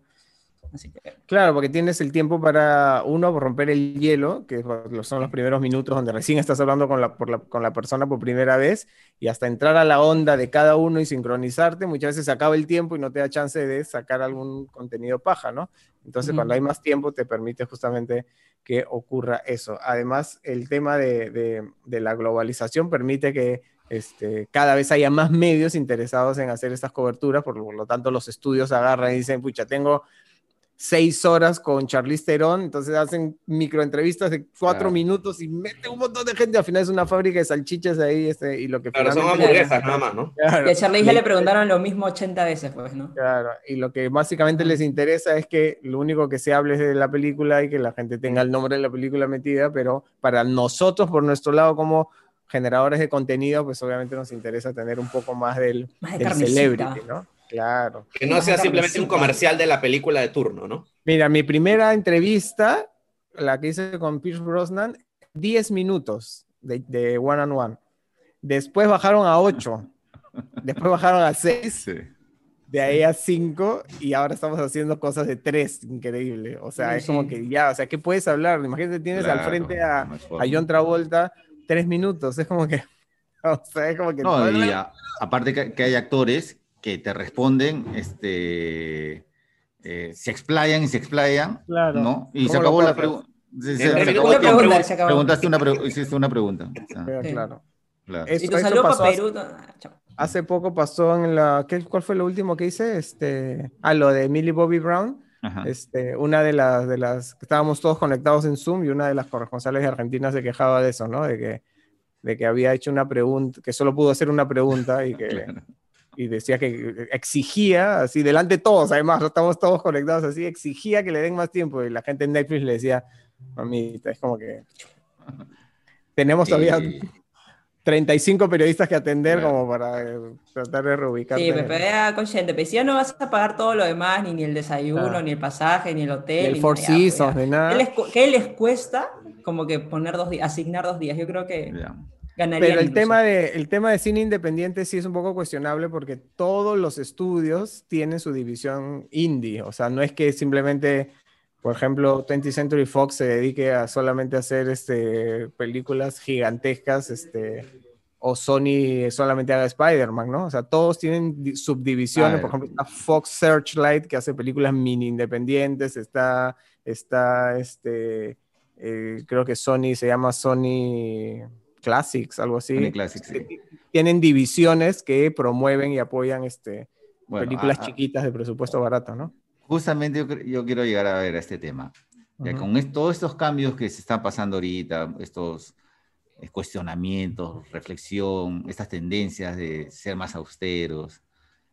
Claro, porque tienes el tiempo para, uno, romper el hielo, que son los primeros minutos donde recién estás hablando con la, con la persona por primera vez, y hasta entrar a la onda de cada uno y sincronizarte, muchas veces se acaba el tiempo y no te da chance de sacar algún contenido paja, ¿no? Entonces, cuando hay más tiempo, te permite justamente que ocurra eso. Además, el tema de, de, la globalización permite que este, cada vez haya más medios interesados en hacer estas coberturas, por, por lo tanto los estudios agarran y dicen, pucha, tengo seis horas con Charlize Theron, entonces hacen microentrevistas de cuatro minutos y meten un montón de gente, al final es una fábrica de salchichas ahí, este, y lo que... Claro, son hamburguesas nada más, ¿no? y a Charlize le preguntaron lo mismo 80 veces, pues, ¿no? Claro, y lo que básicamente les interesa es que lo único que se hable es de la película y que la gente tenga el nombre de la película metida, pero para nosotros, por nuestro lado como generadores de contenido, pues obviamente nos interesa tener un poco más del, Más de del celebrity, ¿no? Claro. Que no sea simplemente un comercial de la película de turno, ¿no? Mira, mi primera entrevista, la que hice con Pierce Brosnan, 10 minutos de, de one on one. Después bajaron a 8. Después bajaron a 6. Sí. De ahí a 5. Y ahora estamos haciendo cosas de 3. Increíble. O sea, Sí, es como que ya, o sea, ¿qué puedes hablar? Imagínate, tienes al Claro, frente a, a. John Travolta 3 minutos. Es como que. O sea, es como que. No, y a- aparte que, que hay actores que te responden, este, eh, se explayan y se explayan, Claro. ¿no? Y ¿Cómo se acabó la pregunta. Se, se- acabó pregunta, se acabó. Preguntaste una, pre- hiciste una pregunta. Sí, Sí. Claro. Y saludo pasó para hace- Perú. ah, chao. Hace poco pasó en la. ¿qué, ¿Cuál fue lo último que hice? Este, ah, lo de Millie Bobby Brown. Ajá. Este, una de las, de las. Estábamos todos conectados en Zoom y una de las corresponsales de Argentina se quejaba de eso, ¿no? De que, de que había hecho una pregunta, que solo pudo hacer una pregunta y que. Claro. Y decía que exigía, así, delante de todos, además, no estamos todos conectados así, exigía que le den más tiempo. Y la gente en Netflix le decía, mamita, es como que. Tenemos todavía Y- 35 periodistas que atender como para eh, tratar de reubicarte. Sí, me pega consciente. Pero si ya no vas a pagar todo lo demás, ni, ni el desayuno, Claro. ni el pasaje, ni el hotel. el ni Four nada, pues, Seasons, ya. de nada. ¿Qué les, cu- qué les cuesta como que poner dos días, asignar dos días? Yo creo que Ya. Pero el incluso. tema, de, el tema de cine independiente sí es un poco cuestionable porque todos los estudios tienen su división indie. O sea, no es que simplemente, por ejemplo, 20th Century Fox se dedique a solamente hacer este, películas gigantescas este, o Sony solamente haga Spider-Man, ¿no? O sea, todos tienen di- subdivisiones. Por ejemplo, está Fox Searchlight que hace películas mini independientes. Está, está este, eh, creo que Sony se llama Sony Classics, algo así. Classics, sí. Que Tienen divisiones que promueven y apoyan este, Bueno, películas a- a- chiquitas de presupuesto barato, ¿no? Justamente yo, yo quiero llegar a ver a este tema. Ya Ujú. con es- todos estos cambios que se están pasando ahorita, estos eh, cuestionamientos, reflexión, estas tendencias de ser más austeros,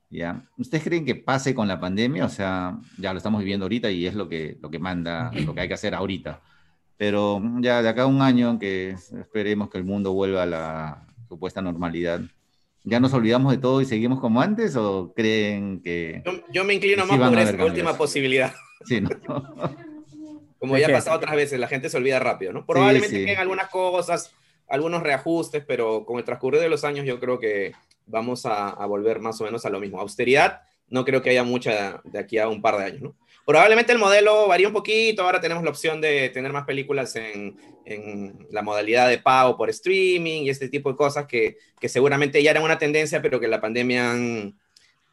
¿ya? ¿Ustedes creen que pase con la pandemia? O sea, ya lo estamos viviendo ahorita y es lo que, lo que manda, lo que hay que hacer ahorita. Pero mm, ya de acá a un año que esperemos que el mundo vuelva a la supuesta normalidad, ¿ya nos olvidamos de todo y seguimos como antes o creen que... Yo, yo me inclino Sí más por esa última posibilidad. Sí, ¿no? Como ¿De ya ha pasado otras veces, la gente se olvida rápido, ¿no? Probablemente sí. queden algunas cosas, algunos reajustes, pero con el transcurrir de los años yo creo que vamos a, a volver más o menos a lo mismo. Austeridad, no creo que haya mucha de aquí a un par de años, ¿no? Probablemente el modelo varía un poquito, ahora tenemos la opción de tener más películas en, en la modalidad de pago por streaming y este tipo de cosas que, que seguramente ya eran una tendencia, pero que la pandemia han,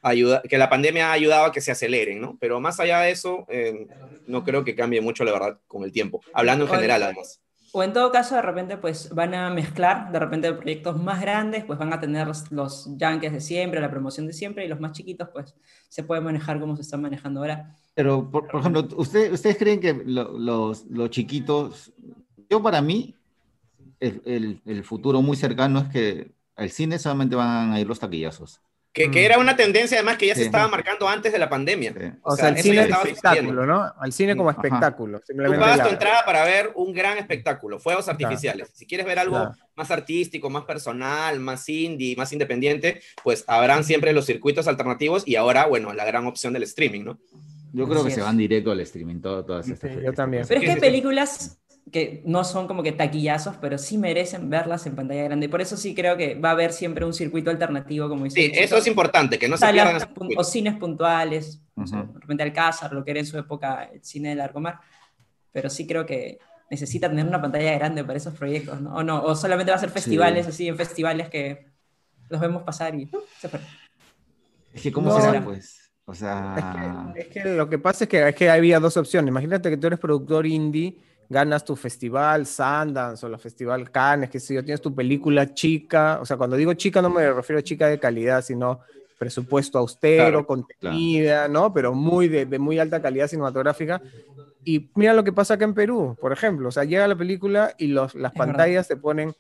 ayuda, que la pandemia ha ayudado a que se aceleren, ¿no? Pero más allá de eso, eh, no creo que cambie mucho, la verdad, con el tiempo. Hablando en general, además. O en todo caso, de repente, pues van a mezclar, de repente, proyectos más grandes, pues van a tener los, los yankees de siempre, la promoción de siempre, y los más chiquitos, pues se puede manejar como se están manejando ahora. Pero, por, por ejemplo, ¿usted- ¿ustedes creen que lo- los, los chiquitos, yo para mí, el, el- el futuro muy cercano es que al cine solamente van a ir los taquillazos. Que, que Mm. era una tendencia, además, que ya se Sí. estaba marcando antes de la pandemia. Sí. O sea, el eso cine estaba espectáculo. ¿no? Al cine como Ajá. espectáculo. Tú Simplemente pagas tu entrada para ver un gran espectáculo, fuegos Claro. artificiales. Si quieres ver algo Claro. más artístico, más personal, más indie, más independiente, pues habrán siempre los circuitos alternativos y ahora, bueno, la gran opción del streaming, ¿no? Yo creo que Así se es. van directo al streaming, todo- todas Sí, estas. yo estas también. cosas. Pero es que hay Sí, sí, sí. películas que no son como que taquillazos, pero sí merecen verlas en pantalla grande. Y por eso sí creo que va a haber siempre un circuito alternativo, como dice Sí, eso es importante, que no se pierdan o cines puntuales, no sé, Ujú. de repente Alcázar, lo que era en su época el cine de Largomar. Pero sí creo que necesita tener una pantalla grande para esos proyectos, ¿no? O, no, o solamente va a ser festivales, así, en festivales que los vemos pasar y ¡uh! se. Es que, ¿cómo No. será, pues? O sea, Es que, es que lo que pasa es que, es que había dos opciones. Imagínate que tú eres productor indie, ganas tu festival Sundance o la festival Cannes, que si yo, tienes tu película chica. O sea, cuando digo chica no me refiero a chica de calidad, sino presupuesto austero, Claro, contenida, ¿no? Pero muy de, de muy alta calidad cinematográfica. Y mira lo que pasa acá en Perú, por ejemplo. O sea, llega la película y los, las Es verdad. pantallas te ponen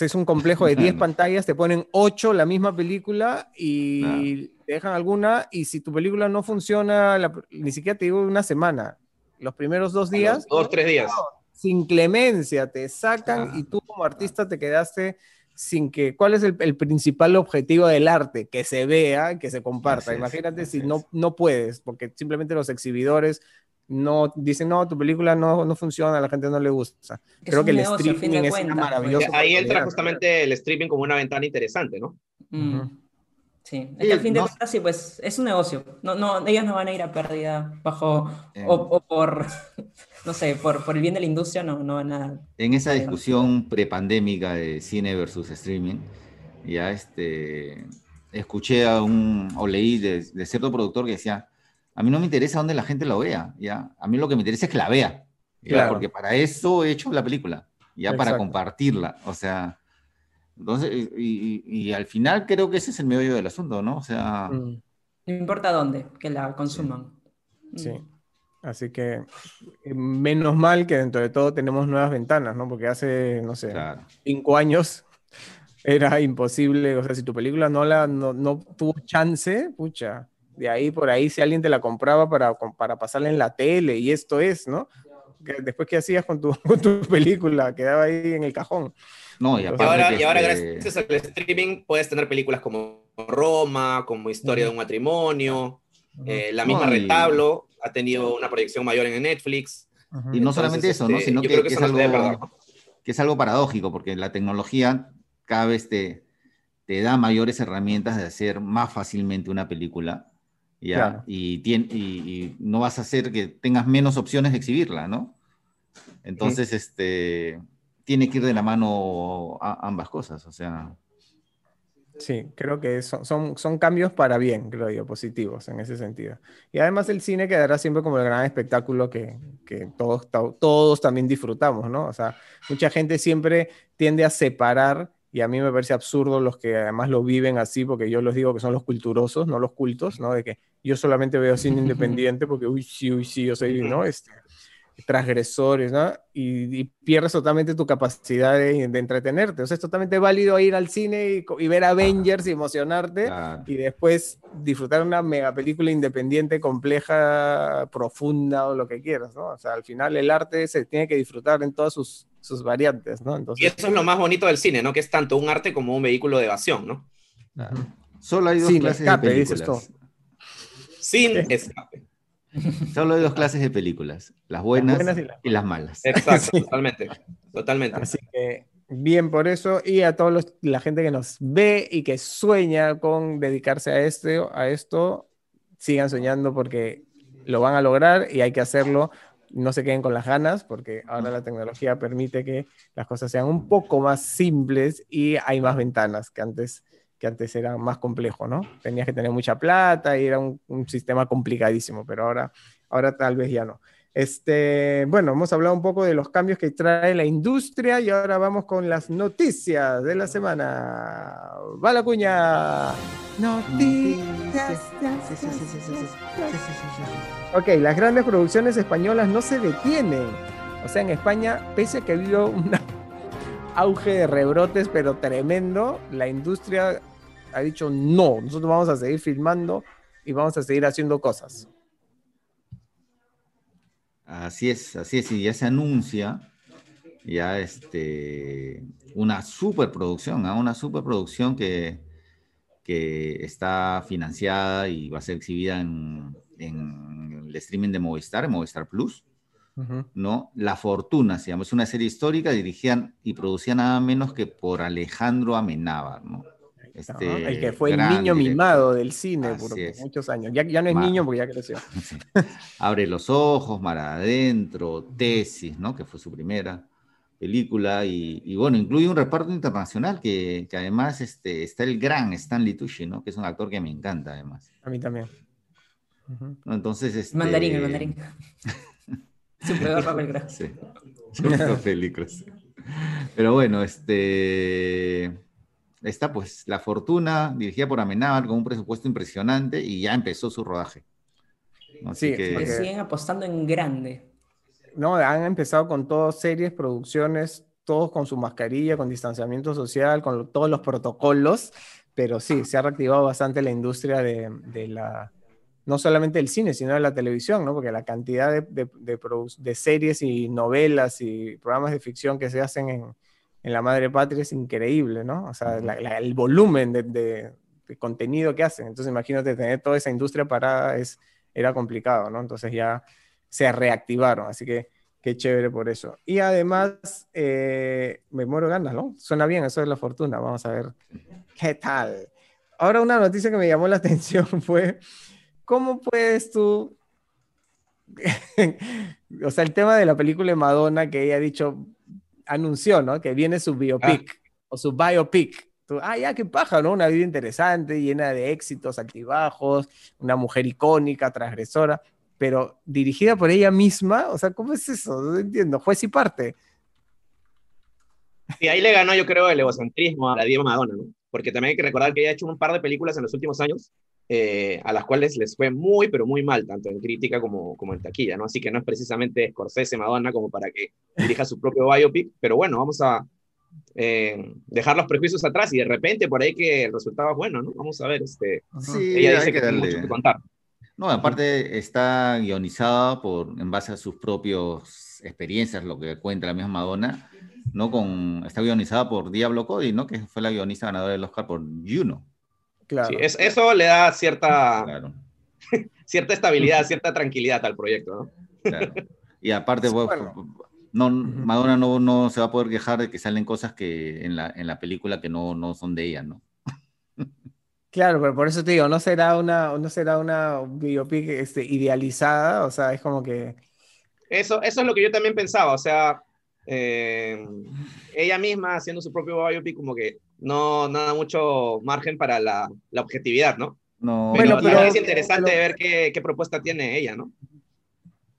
es un complejo de 10 Claro. pantallas, te ponen 8 la misma película y te dejan alguna y si tu película no funciona, la- ni siquiera te digo una semana, los primeros dos días, Dos, tres días. sin clemencia, te sacan Ah. y tú como artista te quedaste sin que, ¿cuál es el, el principal objetivo del arte? Que se vea, que se comparta. Es, Imagínate si no, no puedes, porque simplemente los exhibidores no dicen, no, tu película no, no funciona, a la gente no le gusta. Que Creo que el negocio, streaming es maravillosa Ahí entra justamente el streaming como una ventana interesante, ¿no? Mm. Sí, es que al fin de no- cuentas, sí, pues es un negocio. No, no, ellos no van a ir a pérdida bajo Eh. o, o por, no sé, por, por el bien de la industria, no, no van a. En esa discusión prepandémica de cine versus streaming, ya este, escuché a un, o leí de, de cierto productor que decía, a mí no me interesa dónde la gente lo vea, ya, a mí lo que me interesa es que la vea, ya, Claro. porque para eso he hecho la película, ya para Exacto. compartirla, o sea, entonces, y, y- y al final creo que ese es el meollo del asunto, ¿no? O sea, Mm. No importa dónde, que la consuman. Sí. Mm. Así que eh, menos mal que dentro de todo tenemos nuevas ventanas, ¿no? Porque hace, no sé, claro. cinco años era imposible, o sea, si tu película no, la, no, no tuvo chance, pucha, de ahí por ahí si alguien te la compraba para, para pasarla en la tele y esto es, ¿no? Que después, ¿qué hacías con tu, con tu película? Quedaba ahí en el cajón. No, y Y Y aparte ahora, que, y ahora este, gracias al streaming puedes tener películas como Roma, como Historia de un matrimonio, eh, la misma No, y- Retablo ha tenido una proyección mayor en Netflix. Y no Entonces, solamente eso, ¿no? este, Sino que, creo que que es algo, que es algo paradójico, porque la tecnología cada vez te, te da mayores herramientas de hacer más fácilmente una película, ¿ya? Claro. Y, tien- y, y no vas a hacer que tengas menos opciones de exhibirla, ¿no? Entonces, este, tiene que ir de la mano a- ambas cosas, o sea, Sí, creo que son, son, son cambios para bien, creo yo, positivos en ese sentido. Y además el cine quedará siempre como el gran espectáculo que, que todos, to- todos también disfrutamos, ¿no? O sea, mucha gente siempre tiende a separar, y a mí me parece absurdo los que además lo viven así, porque yo les digo que son los culturosos, no los cultos, ¿no? De que yo solamente veo cine independiente porque, uy, sí, uy, sí, yo soy, ¿no? Este, transgresores, ¿no? Y, y pierdes totalmente tu capacidad de, de entretenerte. O sea, es totalmente válido ir al cine y, ver Avengers y emocionarte y después disfrutar una mega película independiente, compleja, profunda o lo que quieras, ¿no? O sea, al final el arte se tiene que disfrutar en todas sus, sus variantes, ¿no? Y eso es lo más bonito del cine, ¿no? Que es tanto un arte como un vehículo de evasión, ¿no? Solo hay dos Cine, clases escape, de dices películas. Sin escape. Solo hay dos clases de películas, las buenas, buenas y y, las las malas. Exacto, Sí. totalmente. Totalmente. Así que bien por eso y a todos los, la gente que nos ve y que sueña con dedicarse a este, a esto, sigan soñando porque lo van a lograr y hay que hacerlo. No se queden con las ganas porque ahora la tecnología permite que las cosas sean un poco más simples y hay más ventanas que antes que antes era más complejo, ¿no? Tenías que tener mucha plata y era un, un sistema complicadísimo, pero ahora, ahora tal vez ya no. Este, bueno, hemos hablado un poco de los cambios que trae la industria y ahora vamos con las noticias de la semana. Va la cuña. Noticias. Ok, las grandes producciones españolas no se detienen. O sea, en España, pese a que ha habido un auge de rebrotes, pero tremendo, la industria ha dicho no, nosotros vamos a seguir filmando y vamos a seguir haciendo cosas. Así es, así es, y ya se anuncia ya este, una superproducción, ¿ah? una superproducción que, que está financiada y va a ser exhibida en, en el streaming de Movistar, en Movistar Plus. ¿no? La Fortuna se llama, es una serie histórica dirigida y producida nada menos que por Alejandro Amenábar, ¿no? Este el que fue el niño director. mimado del cine Así por, es. muchos años. Ya, ya no es niño porque ya creció. Sí. Abre los ojos, Mar Adentro, Tesis, ¿no? Que fue su primera película. Y, y bueno, incluye un reparto internacional que, que además este, está el gran Stanley Tucci, ¿no? Que es un actor que me encanta además. A mí también. Entonces, este... Mandarín, el mandarín. Su peor papel, creo. Sí. Su peor película. Pero bueno, este... Está pues La Fortuna, dirigida por Amenábar, con un presupuesto impresionante y ya empezó su rodaje. ¿no? Así Sí, que... Siguen apostando en grande. No, han empezado con todas series, producciones, todos con su mascarilla, con distanciamiento social, con lo- todos los protocolos, pero sí, se ha reactivado bastante la industria de, de la, no solamente del cine, sino de la televisión, ¿no? Porque la cantidad de, de, de produ- de series y novelas y programas de ficción que se hacen en, en La Madre Patria es increíble, ¿no? O sea, la- la- el volumen de, de- de contenido que hacen. Entonces, imagínate, tener toda esa industria parada es, era complicado, ¿no? Entonces ya se reactivaron, así que qué chévere por eso. Y además, eh, me muero ganas, ¿no? Suena bien, eso es la fortuna. Vamos a ver qué tal. Ahora, una noticia que me llamó la atención fue, ¿cómo puedes tú o sea, el tema de la película de Madonna que ella ha dicho, anunció, ¿no? Que viene su biopic o su biopic. Tú, ah, ya, qué paja, ¿no? Una vida interesante, llena de éxitos, altibajos, una mujer icónica, transgresora, pero dirigida por ella misma, o sea, ¿cómo es eso? No entiendo, juez y parte. Y ahí le ganó, yo creo, el egocentrismo a la Diego Madonna, ¿no? Porque también hay que recordar que ella ha hecho un par de películas en los últimos años eh, a las cuales les fue muy, pero muy mal, tanto en crítica como, como en taquilla, ¿no? Así que no es precisamente Scorsese Madonna como para que dirija su propio biopic, pero bueno, vamos a eh, dejar los prejuicios atrás y de repente por ahí que el resultado es bueno, ¿no? Vamos a ver, este, Sí, ella dice que, que tiene mucho que contar. No, aparte está guionizada por, en base a sus propias experiencias, lo que cuenta la misma Madonna, ¿no? Con, está guionizada por Diablo Cody, ¿no? Que fue la guionista ganadora del Oscar por Juno. Claro. Sí, es- eso le da cierta, Claro, cierta estabilidad, cierta tranquilidad al proyecto, ¿no? claro. Y aparte, Sí, pues, bueno. no, Madonna no, no se va a poder quejar de que salen cosas que en la, en la película que no, no son de ella, ¿no? Claro, pero por eso te digo, no será una, no será una biopic este, idealizada, o sea, es como que... Eso, eso es lo que yo también pensaba, o sea, eh, ella misma haciendo su propio biopic como que no, no da mucho margen para la, la objetividad, ¿no? No, Pero, Bueno, tía, es interesante pero- ver qué, qué propuesta tiene ella, ¿no?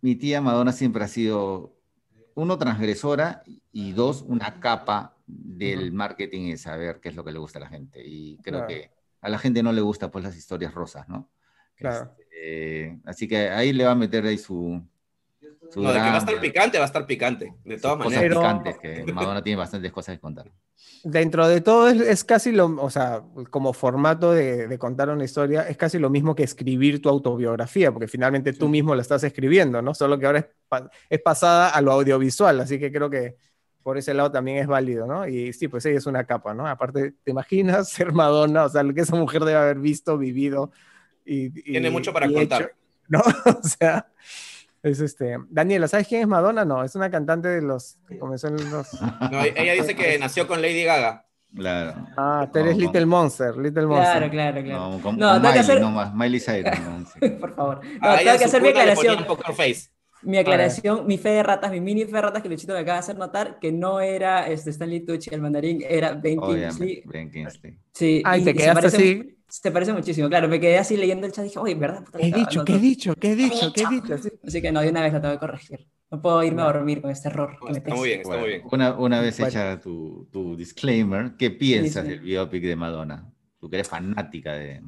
mi tía Madonna siempre ha sido, uno, transgresora y dos, una capa del marketing y saber qué es lo que le gusta a la gente. Y creo Claro. que a la gente no le gusta pues las historias rosas, ¿no? Claro. Este, así que ahí le va a meter ahí su No, de que va a estar picante, va a estar picante, de todas cosas maneras. Pero- picantes, que Madonna tiene bastantes cosas que contar. Dentro de todo es, es casi lo, o sea, como formato de, de contar una historia, es casi lo mismo que escribir tu autobiografía, porque finalmente tú mismo la estás escribiendo, ¿no? Solo que ahora es, es pasada a lo audiovisual, así que creo que por ese lado también es válido, ¿no? Y sí, pues ella es una capa, ¿no? Aparte, ¿te imaginas ser Madonna? O sea, lo que esa mujer debe haber visto, vivido y... y- Tiene mucho para y contar. hecho, ¿no? O sea, es este... Daniela, ¿sabes quién es Madonna? No, es una cantante de los... que comenzó en los... No, ella dice que nació con Lady Gaga. Claro. Ah, tú eres No, Little Monster, Little Monster. Claro, claro, claro. No, con, No, con que Miley, hacer- no más, Miley Cyrus. ¿no? Sí. Por favor. No, A ella tengo en que hacer mi aclaración. poker face. Mi aclaración, mi fe de ratas, mi mini fe de ratas que Luchito me acaba de hacer notar que no era este, Stanley Tucci, el mandarín, era Ben Kingsley. Ben Kingsley. Sí, Ay, y- te quedaste parece- así. Se parece muchísimo, claro. Me quedé así leyendo el chat y dije, oye, ¿verdad? Puta, ¿Qué he dicho? no, ¿Qué he no". dicho? ¿Qué he dicho? ¿Qué he dicho? Sí. Así que no, de una vez la tengo que corregir. No puedo irme a dormir con este error. No, que me está muy bien, está muy bien. Una, una vez Bueno. hecha tu, tu disclaimer, ¿qué piensas sí. del biopic de Madonna? Tú que eres fanática de...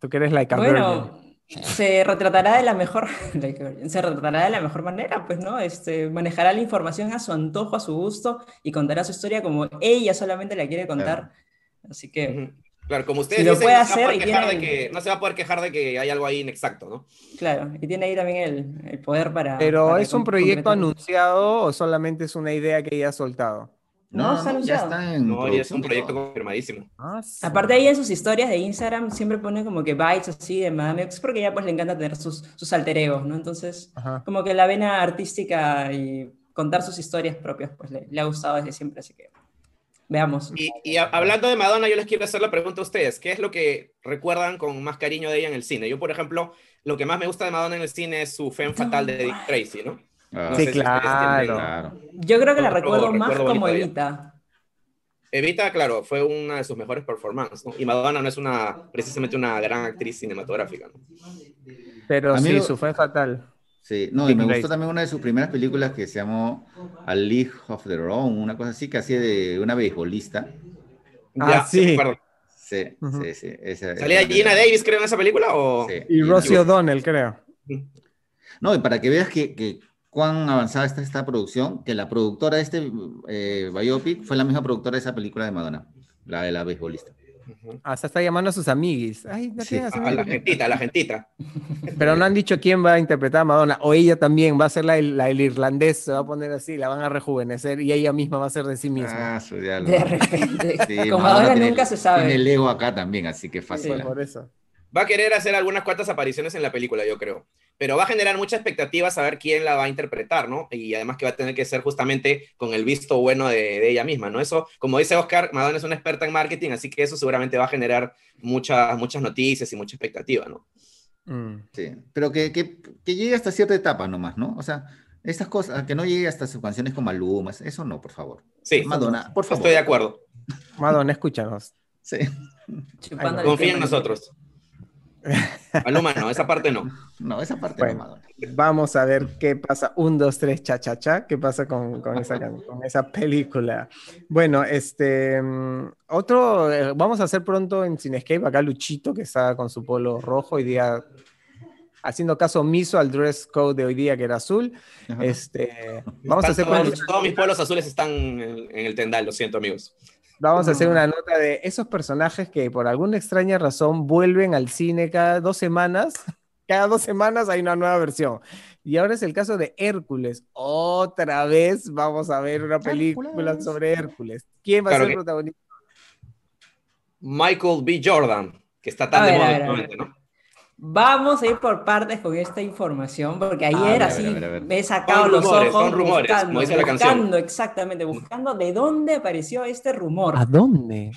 Tú que eres like a virgin. Bueno, se retratará de la mejor, se retratará de la mejor manera, pues, ¿no? Este, manejará la información a su antojo, a su gusto y contará su historia como ella solamente la quiere contar. Así que. Claro, como ustedes Si lo dicen, puede no, se va a hacer poder y quejar tiene de que, no se va a poder quejar de que hay algo ahí inexacto, ¿no? claro, y tiene ahí también el, el poder para... ¿Pero para es un proyecto anunciado o solamente es una idea que ella ha soltado? No, está ya anunciado. está en No, y es un proyecto confirmadísimo. Ah, Aparte ahí en sus historias de Instagram siempre pone como que bytes así de Madame X porque ella pues le encanta tener sus, sus alter egos, ¿no? Entonces, Ajá. como que la vena artística y contar sus historias propias pues le, le ha gustado desde siempre, así que veamos. Y, y a- hablando de Madonna, yo les quiero hacer la pregunta a ustedes. ¿Qué es lo que recuerdan con más cariño de ella en el cine? Yo, por ejemplo, lo que más me gusta de Madonna en el cine es su femme fatal de Dick Tracy, ¿no? Ah, No Sí, sé claro. Yo creo que la recuerdo más recuerdo como. Evita. Evita, claro, fue una de sus mejores performances, ¿no? Y Madonna no es una, precisamente una gran actriz cinematográfica, ¿no? Pero sí, su fue fatal. Sí, no, y me gustó también una de sus primeras películas que se llamó A League of Their Own, una cosa así, que hacía de una beisbolista. Ah, Ya, sí. Sí, sí, sí. esa- ¿Salía esa- Gina Davis, creo, en esa película? O... Sí. Y Rosie O'Donnell, creo. No, y para que veas que, que cuán avanzada está esta producción, que la productora de este eh, biopic fue la misma productora de esa película de Madonna, la de la beisbolista. Hasta está llamando a sus amiguis. Ay, no Sí. A la gentita, a la gentita. Pero no han dicho quién va a interpretar a Madonna. O ella también va a ser la, la el irlandés, se va a poner así, la van a rejuvenecer y ella misma va a ser de sí misma. Ah, su diablo. De repente. Sí, Como Madonna ahora tiene- nunca se sabe. Tiene el ego acá también, así que fácil. por eso. Va a querer hacer algunas cuantas apariciones en la película, yo creo. Pero va a generar mucha expectativa saber quién la va a interpretar, ¿no? Y además que va a tener que ser justamente con el visto bueno de, de ella misma, ¿no? Eso, como dice Oscar, Madonna es una experta en marketing, así que eso seguramente va a generar muchas, muchas noticias y mucha expectativa, ¿no? Mm. Sí, pero que, que, que llegue hasta cierta etapa nomás, ¿no? O sea, estas cosas, que no llegue hasta sus canciones con Maluma, eso no, por favor. Sí, Madonna, por favor. estoy de acuerdo. Madonna, escúchanos. Sí. Confía en nosotros. Maluma no, esa parte no. No, esa parte Bueno. no, Madonna. Vamos a ver qué pasa. Un, dos, tres, cha, cha, cha. ¿Qué pasa con, con esa, con esa película? Bueno, este. mm, Otro. eh, vamos a hacer pronto en Cinescape. Acá Luchito, que está con su polo rojo hoy día. Haciendo caso omiso al dress code de hoy día, que era azul. Ajá. Este, vamos a hacer todos, pronto- todos mis pueblos azules están en, en el tendal, lo siento, amigos. Vamos a hacer una nota de esos personajes que por alguna extraña razón vuelven al cine cada dos semanas. Cada dos semanas hay una nueva versión. Y ahora es el caso de Hércules. Otra vez vamos a ver una película Hércules. sobre Hércules. ¿Quién va Claro a ser que- el protagonista? Michael B. Jordan, que está tan A de ver, moda ver, ¿no? Vamos a ir por partes con esta información, porque ayer ver, a así ver, a ver. me he sacado Son los rumores, ojos son rumores, buscando, como dice la canción. buscando, exactamente, buscando de dónde apareció este rumor. ¿A dónde?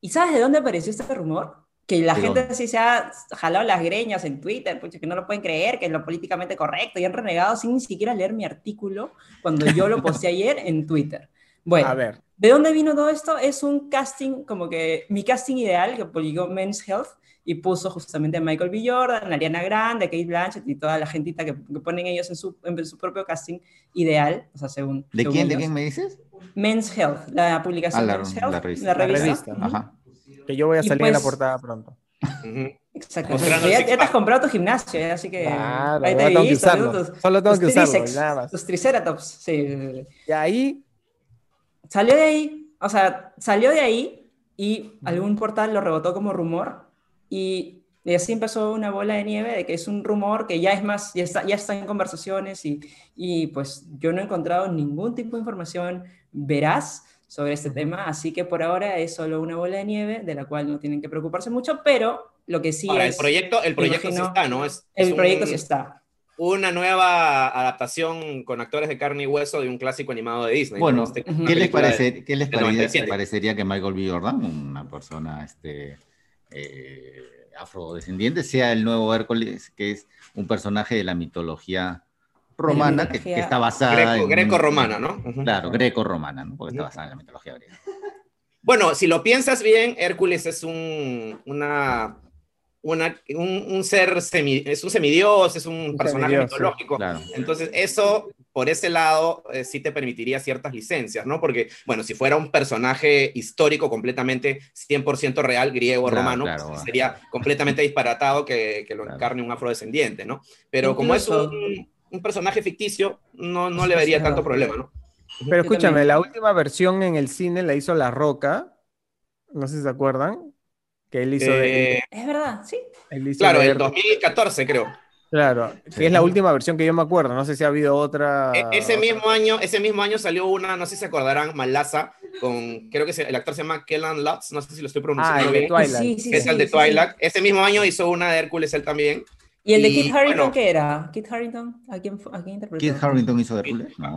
¿Y sabes de dónde apareció este rumor? Que la ¿De gente dónde? así se ha jalado las greñas en Twitter, pucha, que no lo pueden creer, que es lo políticamente correcto, y han renegado sin ni siquiera leer mi artículo cuando yo lo posté ayer en Twitter. Bueno, A ver. ¿De dónde vino todo esto? Es un casting, como que mi casting ideal que publicó Men's Health y puso justamente a Michael B. Jordan, a Ariana Grande, a Kate Blanchett y toda la gentita que, que ponen ellos en su, en su propio casting ideal, o sea, según. ¿De según quién, de ellos. quién me dices? Men's Health, la publicación Ah, la- Men's Health, la revista. la La revista. revista. Ujú. Ajá. Que yo voy a salir en la pues- portada pronto. Exacto. Ya, ya te has comprado tu gimnasio, ya, así que. Claro, ahí te tengo que usarlo. tus- Solo tengo que usarlo, nada más. Tus triceratops, sí. Y ahí, Salió de ahí, o sea, salió de ahí y algún portal lo rebotó como rumor y, y así empezó una bola de nieve de que es un rumor que ya es más, ya está, ya está en conversaciones y, y pues yo no he encontrado ningún tipo de información veraz sobre este tema, así que por ahora es solo una bola de nieve de la cual no tienen que preocuparse mucho, pero lo que sí Ahora, es... el proyecto, el proyecto sí imagino- está, ¿no? Es, es El proyecto un- sí está. Una nueva adaptación con actores de carne y hueso de un clásico animado de Disney. Bueno, ¿no? Este- ¿qué les, película de- parece, ¿qué les parece- 97? parecería que Michael B. Jordan, una persona este, eh, afrodescendiente, sea el nuevo Hércules, que es un personaje de la mitología romana que, está basada Greco- en... greco-romana, ¿no? Claro, greco-romana, ¿no? Porque está basada en la mitología griega. Bueno, si lo piensas bien, Hércules es un, una, una- un, un ser semi, es un semidios, es un, Un personaje mitológico. Claro. Entonces, eso, por ese lado, eh, sí te permitiría ciertas licencias, ¿no? Porque, bueno, si fuera un personaje histórico completamente 100% real, griego o Claro, romano, claro, pues, bueno. sería completamente disparatado que, que lo Claro. encarne un afrodescendiente, ¿no? Pero como es un, un personaje ficticio, no, no le vería tanto problema, ¿no? pero escúchame, la última versión en el cine la hizo La Roca. No sé si se acuerdan. Que él hizo de, Eh, Es verdad, sí. él hizo claro, Hércules. 2014 creo. Claro, que es la última versión que yo me acuerdo. No sé si ha habido otra. E- Ese mismo año, ese mismo año salió una, no sé si se acordarán, Malaza, con, creo que se- el actor se llama Kellan Lutz, no sé si lo estoy Ah, pronunciando el de bien, Twilight. Sí, sí, es sí, el de sí, sí. Twilight. Ese mismo año hizo una de Hércules él también. ¿Y el de Kit Harington bueno. qué era? ¿Kit Harington? ¿A quién, a quién interpretó? ¿Kid Harrington hizo Hércules? No.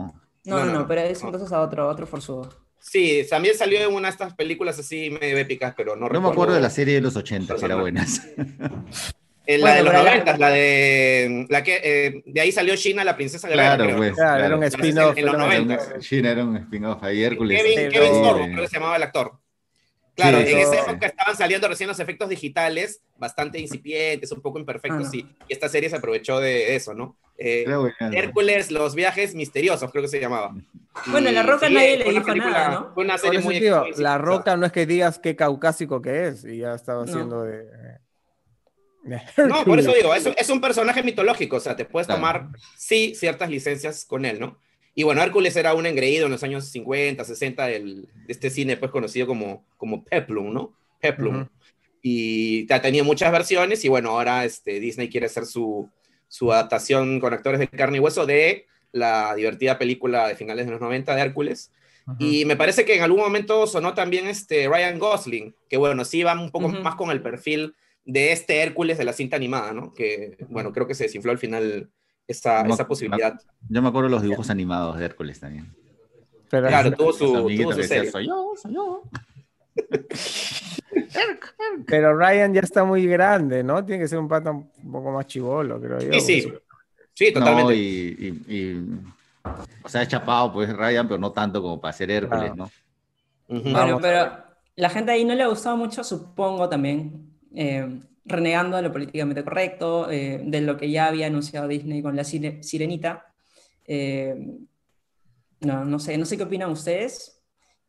No, no, No, no, no, pero es no. entonces a otro, a otro forzudo. Sí, también salió en una de estas películas así medio épicas, pero no No recuerdo. me acuerdo de la serie de los 80, que era personaje. Eh, la Bueno, de los pero la- 90, la de. La que, eh, de ahí salió China, la princesa guerrera. Claro, creo. pues. Claro, era un claro. spin-off. En los era un- 90. Gina era un spin-off ahí, Hércules. Kevin, Sí, Kevin no. Sorbo, creo que se llamaba el actor. Claro, Sí, en esa sí. época estaban saliendo recién los efectos digitales, bastante incipientes, un poco imperfectos, Ah, no. y, y esta serie se aprovechó de eso, ¿no? Eh, buena. Hércules, los viajes misteriosos, creo que se llamaba. Bueno, La Roca sí, nadie le dijo película- nada, ¿no? Fue una Por serie muy digo, La. Roca no es que digas qué caucásico que es. Y ya estaba No. haciendo de. de No, por eso digo, es, es un personaje mitológico, o sea, te puedes tomar, sí, ciertas licencias con él, ¿no? Y bueno, Hércules era un engreído en los años 50, 60 del, de este cine, pues conocido como, como Peplum, ¿no? Peplum. Y ha tenido muchas versiones y bueno, ahora este, Disney quiere hacer su, su adaptación con actores de carne y hueso de la divertida película de finales de los 90 de Hércules. Y me parece que en algún momento sonó también este Ryan Gosling, que bueno, sí va un poco más con el perfil de este Hércules de la cinta animada, ¿no? Que bueno, creo que se desinfló al final esa, No, esa posibilidad. Yo me acuerdo de los dibujos animados de Hércules también. Pero- Claro, tuvo su, tuvo su que decía, serie. soy yo, soy yo. Pero Ryan ya está muy grande, ¿no? Tiene que ser un pata un poco más chivolo, creo yo. Sí, sí. Sí, totalmente. No, y, y- y- o sea, es chapado, pues Ryan, pero no tanto como para ser Hércules, Claro. ¿no? Bueno, pero la gente ahí no le ha gustado mucho, supongo también, eh, renegando de lo políticamente correcto, eh, de lo que ya había anunciado Disney con la sire- sirenita. Eh, no, no sé, no sé qué opinan ustedes.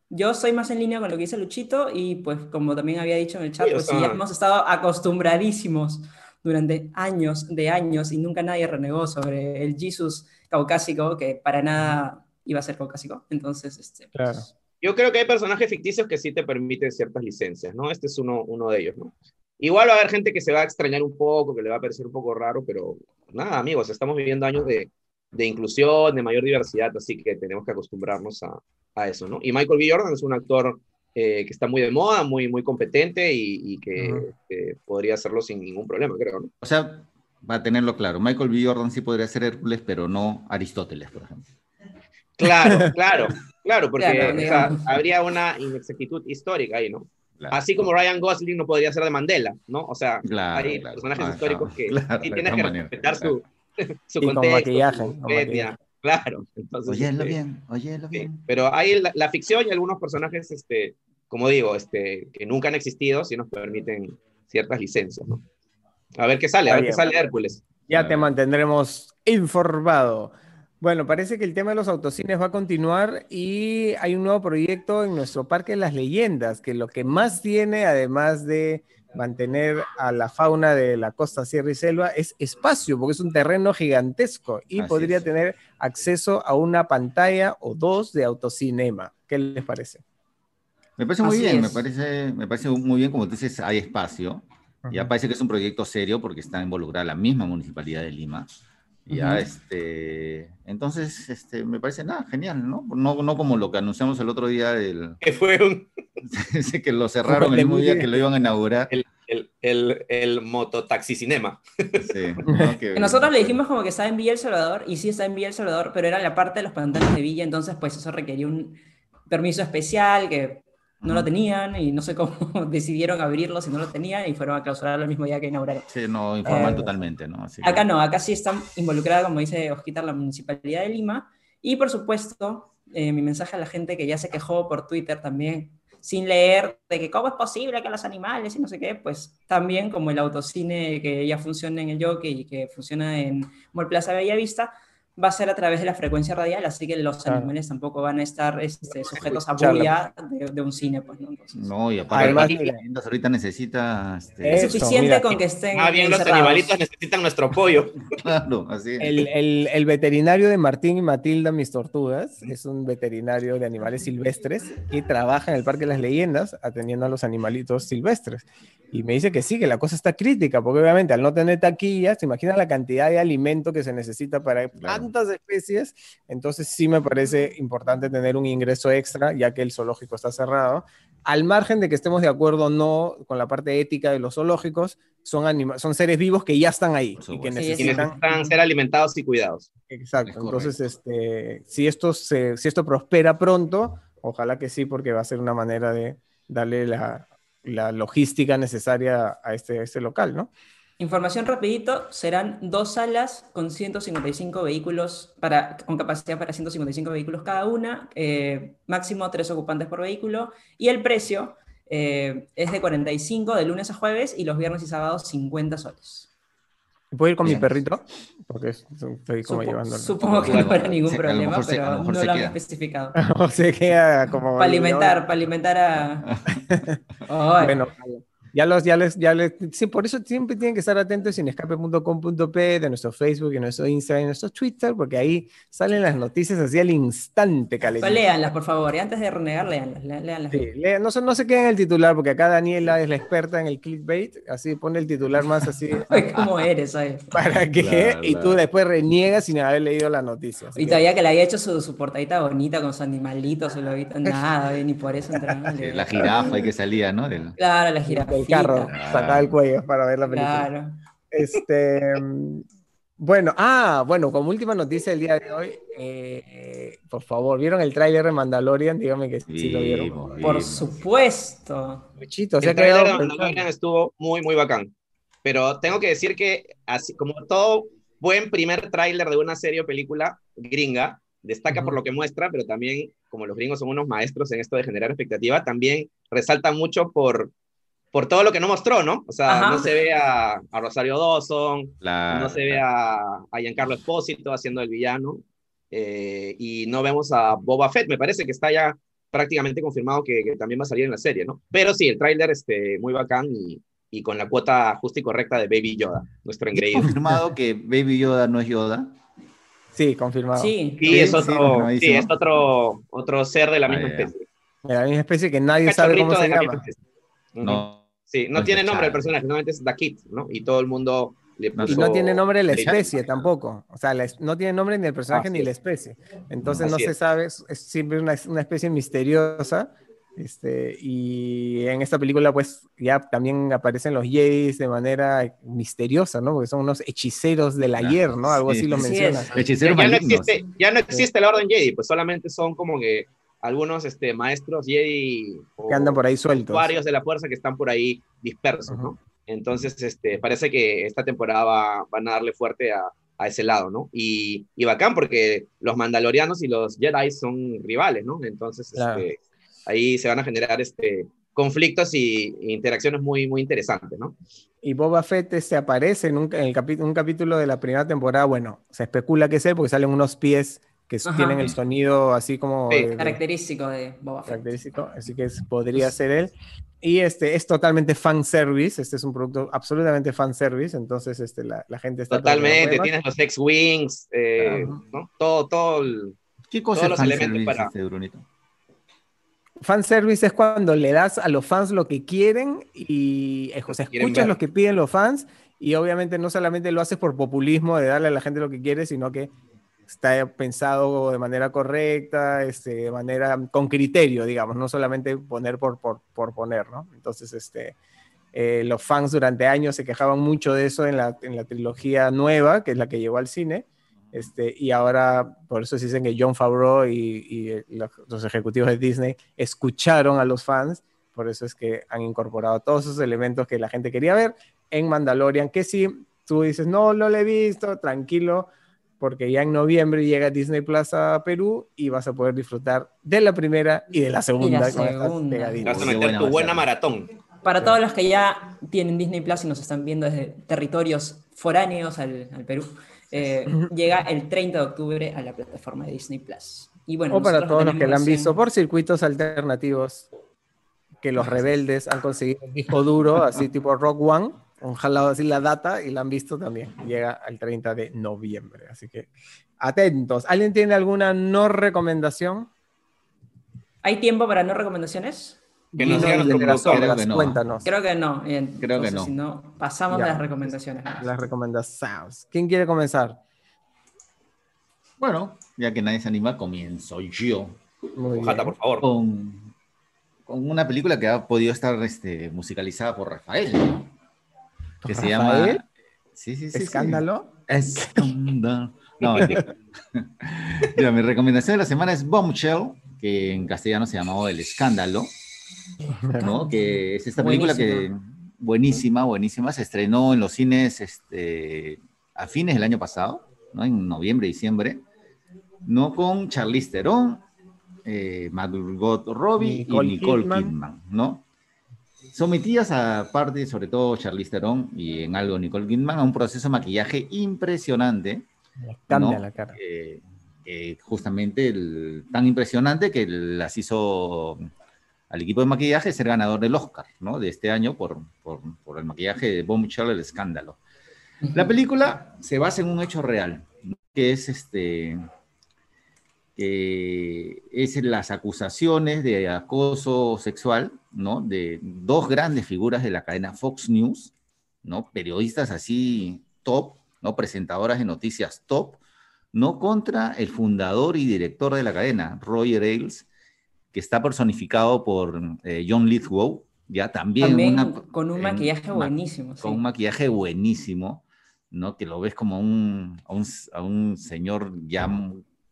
Yo soy más en línea con lo que dice Luchito y pues como también había dicho en el chat, Sí, pues sí, ya hemos estado acostumbradísimos durante años de años y nunca nadie renegó sobre el Jesus caucásico, que para nada iba a ser caucásico. Entonces, este, pues, Claro. Yo creo que hay personajes ficticios que sí te permiten ciertas licencias, ¿no? Este es uno, uno de ellos, ¿no? Igual va a haber gente que se va a extrañar un poco, que le va a parecer un poco raro, pero nada, amigos, estamos viviendo años de, de inclusión, de mayor diversidad, así que tenemos que acostumbrarnos a, a eso, ¿no? Y Michael B. Jordan es un actor eh, que está muy de moda, muy, muy competente y, y que Ujú. eh, podría hacerlo sin ningún problema, creo, ¿no? O sea, para tenerlo claro, Michael B. Jordan sí podría ser Hércules, pero no Aristóteles, por ejemplo. Claro, claro, claro, porque Claro, o sea, habría una inexactitud histórica ahí, ¿no? Claro. Así como Ryan Gosling no podría ser de Mandela, ¿no? O sea, Claro, hay claro. personajes Ah, históricos que claro, sí tienes que respetar su, su Y contexto, maquillaje, su con etnia. maquillaje. Claro. Entonces, Óyelo este, bien, óyelo sí. bien. Pero hay la, la ficción y algunos personajes, este, como digo, este, que nunca han existido, sí nos permiten ciertas licencias, ¿no? A ver qué sale, a ver qué sale Hércules. Ya te mantendremos informado. Bueno, parece que el tema de los autocines va a continuar y hay un nuevo proyecto en nuestro Parque de las Leyendas, que lo que más tiene, además de mantener a la fauna de la costa, sierra y selva, es espacio, porque es un terreno gigantesco y Así podría es. tener acceso a una pantalla o dos de autocinema. ¿Qué les parece? Me parece muy Así bien, me parece, me parece muy bien, como tú dices, hay espacio. Ya parece que es un proyecto serio porque está involucrada la misma municipalidad de Lima. Ya, este, entonces, este, me parece nada, genial, ¿no? ¿no? No como lo que anunciamos el otro día del, Que fue un, ese que lo cerraron el mismo día que lo iban a inaugurar. el, el, el, el mototaxicinema. Sí, ¿no? Que- Que nosotros le dijimos como que estaba en Villa El Salvador, y sí está en Villa El Salvador, pero era la parte de los pantanos de Villa, entonces pues eso requería un permiso especial que no lo tenían y no sé cómo decidieron abrirlo si no lo tenían y fueron a clausurarlo el mismo día que inauguraron. Sí, no, informal Eh, totalmente, ¿no? Así que- Acá no, acá sí está involucrada, como dice Osquitar, la Municipalidad de Lima. Y por supuesto, eh, mi mensaje a la gente que ya se quejó por Twitter también, sin leer de que cómo es posible que los animales y no sé qué, pues también como el autocine que ya funciona en el Jockey y que funciona en Mall Plaza Bellavista, va a ser a través de la frecuencia radial, así que los Claro. animales tampoco van a estar este, sujetos a bulla de, de un cine. Pues, ¿no? Entonces, No, y aparte, Además, las mira. tiendas ahorita necesita, este, es suficiente mira. con que estén Más bien los animalitos necesitan nuestro apoyo. claro, así es. El, el- el veterinario de Martín y Matilda Mis Tortugas es un veterinario de animales silvestres y trabaja en el Parque de las Leyendas atendiendo a los animalitos silvestres. Y me dice que sí, que la cosa está crítica, porque obviamente al no tener taquillas, se imagina la cantidad de alimento que se necesita para Claro. Tantas especies. Entonces sí me parece importante tener un ingreso extra, ya que el zoológico está cerrado. Al margen de que estemos de acuerdo o no con la parte ética de los zoológicos, son, anima- son seres vivos que ya están ahí y que necesitan necesitan ser alimentados y cuidados. Exacto. Es Entonces, este, si esto se, si esto prospera pronto, ojalá que sí, porque va a ser una manera de darle la, la logística necesaria a este, a este local, ¿no? Información rapidito, serán dos salas con 155 vehículos, para, con capacidad para 155 vehículos cada una, eh, máximo tres ocupantes por vehículo, y el precio eh, es de 45 de lunes a jueves y los viernes y sábados 50 soles. ¿Puedo ir con mi perrito? Porque es- estoy como Supo- llevándolo. supongo que Bueno, no habrá ningún problema, se- pero no lo han especificado. o se queda como... Para alimentar, para alimentar a... Ay, Bueno, Ya los, ya les, ya les, sí, por eso siempre tienen que estar atentos en escape.com.p, de nuestro Facebook, de nuestro Instagram, de nuestro Twitter, porque ahí salen las noticias así al instante, Caleta. Léanlas, por favor, y antes de renegar, léanlas. léanlas. Sí, no, no se queden en el titular, porque acá Daniela es la experta en el clickbait, así pone el titular más así. ¿Cómo eres? ¿Para qué? y tú después reniegas sin haber leído la noticia. Y todavía que le había hecho su, su portadita bonita con su animalito, su lobito, nada, ni por eso entraba. la jirafa y que salía, ¿no? Claro, la jirafa carro, sacaba el cuello para ver la película. Claro. Este, bueno, ah, bueno, como última noticia del día de hoy, eh, por favor, ¿vieron el tráiler de Mandalorian? Dígame que sí, lo vieron. Por supuesto. Chito, el tráiler de Mandalorian estuvo muy, muy bacán. Pero tengo que decir que, así como todo buen primer tráiler de una serie o película gringa, destaca por lo que muestra, pero también, como los gringos son unos maestros en esto de generar expectativa, también resalta mucho por por todo lo que no mostró, ¿no? O sea, no se ve a, Rosario Dawson, no se ve a, a, Giancarlo Espósito haciendo el villano, eh, y no vemos a Boba Fett, me parece que está ya prácticamente confirmado que, también va a salir en la serie, ¿no? Pero sí, el tráiler este, muy bacán y, y, con la cuota justa y correcta de Baby Yoda, nuestro ingrediente. ¿Confirmado que Baby Yoda no es Yoda? Sí, confirmado. Sí, sí, es, otro, sí, es otro, otro ser de la misma especie. De la misma especie que nadie sabe cómo se llama. No. Sí, no tiene nombre el personaje, normalmente es The Kid, ¿no? Y todo el mundo le puso... Y no tiene nombre la especie tampoco. O sea, no tiene nombre ni el personaje ni la especie. Entonces no se sabe, es siempre una, una especie misteriosa. Este, y en esta película, pues ya también aparecen los Jedis de manera misteriosa, ¿no? Porque son unos hechiceros del ayer, ¿no? Algo así lo menciona. Hechiceros ya, no existe, ya no existe la Orden Jedi, pues solamente son como que algunos este, maestros Jedi que andan por ahí sueltos. Varios de la fuerza que están por ahí dispersos, ¿no? Entonces, este, parece que esta temporada van a darle fuerte a, a ese lado, ¿no? Y, y, bacán porque los mandalorianos y los Jedi son rivales, ¿no? Entonces, este, ahí se van a generar este, conflictos y, interacciones muy, muy interesantes, ¿no? Y Boba Fett se este, aparece en, un, en el un capítulo de la primera temporada, bueno, se especula que es él porque salen unos pies que tienen el sonido así como... característico de Boba Fett. Característico, así que podría ser él. Y este es totalmente fan service, este es un producto absolutamente fan service, entonces este, la, la gente está... Totalmente, tienes los X-Wings, eh, ¿no? todo, todo el, ¿Qué cosa todos los elementos para... Este, Brunito? Fan service es cuando le das a los fans lo que quieren y eh, o sea, escuchas lo que piden los fans y obviamente no solamente lo haces por populismo de darle a la gente lo que quiere, sino que está pensado de manera correcta, este, de manera con criterio, digamos, no solamente poner por, por, por poner, ¿no? Entonces, este, eh, los fans durante años se quejaban mucho de eso en la, en la trilogía nueva, que es la que llegó al cine, este, y ahora por eso dicen que John Favreau y, y los, ejecutivos de Disney escucharon a los fans, por eso es que han incorporado todos esos elementos que la gente quería ver en Mandalorian, que si tú dices, no, no lo he visto, tranquilo, porque ya en noviembre llega Disney Plus a Perú y vas a poder disfrutar de la primera y de la segunda. Vas a meter tu buena maratón. Para todos los que ya tienen Disney Plus y nos están viendo desde territorios foráneos al, Perú, eh, llega el 30 de octubre a la plataforma de Disney Plus. Y bueno, o para todos los que la han visto por circuitos alternativos, que los rebeldes han conseguido un disco duro, así tipo Rock One han jalado así la data y la han visto también. Llega el 30 de noviembre. Así que atentos. ¿Alguien tiene alguna no recomendación? ¿Hay tiempo para no recomendaciones? Que no sean creo Cuéntanos. Creo que no. creo que no. Si no, pasamos a las recomendaciones. Las recomendaciones. ¿Quién quiere comenzar? Bueno, ya que nadie se anima, comienzo yo. Ojalá, por favor. Con, con, una película que ha podido estar este, musicalizada por Rafael que se llama... Sí, sí, sí. ¿Escándalo? Escándalo. No, mi recomendación de la semana es Bombshell, que en castellano se llamaba El Escándalo, ¿no? Que es esta película que buenísima, buenísima, se estrenó en los cines este, a fines del año pasado, ¿no? En noviembre, diciembre, ¿no? Con Charlize Theron, eh, Margot Robbie y Nicole Kidman, ¿no? Sometidas aparte, sobre todo Charlize Theron y en algo Nicole Kidman, a un proceso de maquillaje impresionante. Cambia la cara. justamente tan impresionante que las hizo al equipo de maquillaje ser ganador del Oscar, ¿no? De este año por, por, por el maquillaje de Bombshell, el escándalo. La película se basa en un hecho real, que es este que es las acusaciones de acoso sexual, ¿no? De dos grandes figuras de la cadena Fox News, ¿no? Periodistas así top, ¿no? Presentadoras de noticias top, no contra el fundador y director de la cadena, Roger Ailes, que está personificado por eh, John Lithgow, ya también, con un maquillaje buenísimo. Con un maquillaje buenísimo, ¿no? Que lo ves como un, a, un, señor ya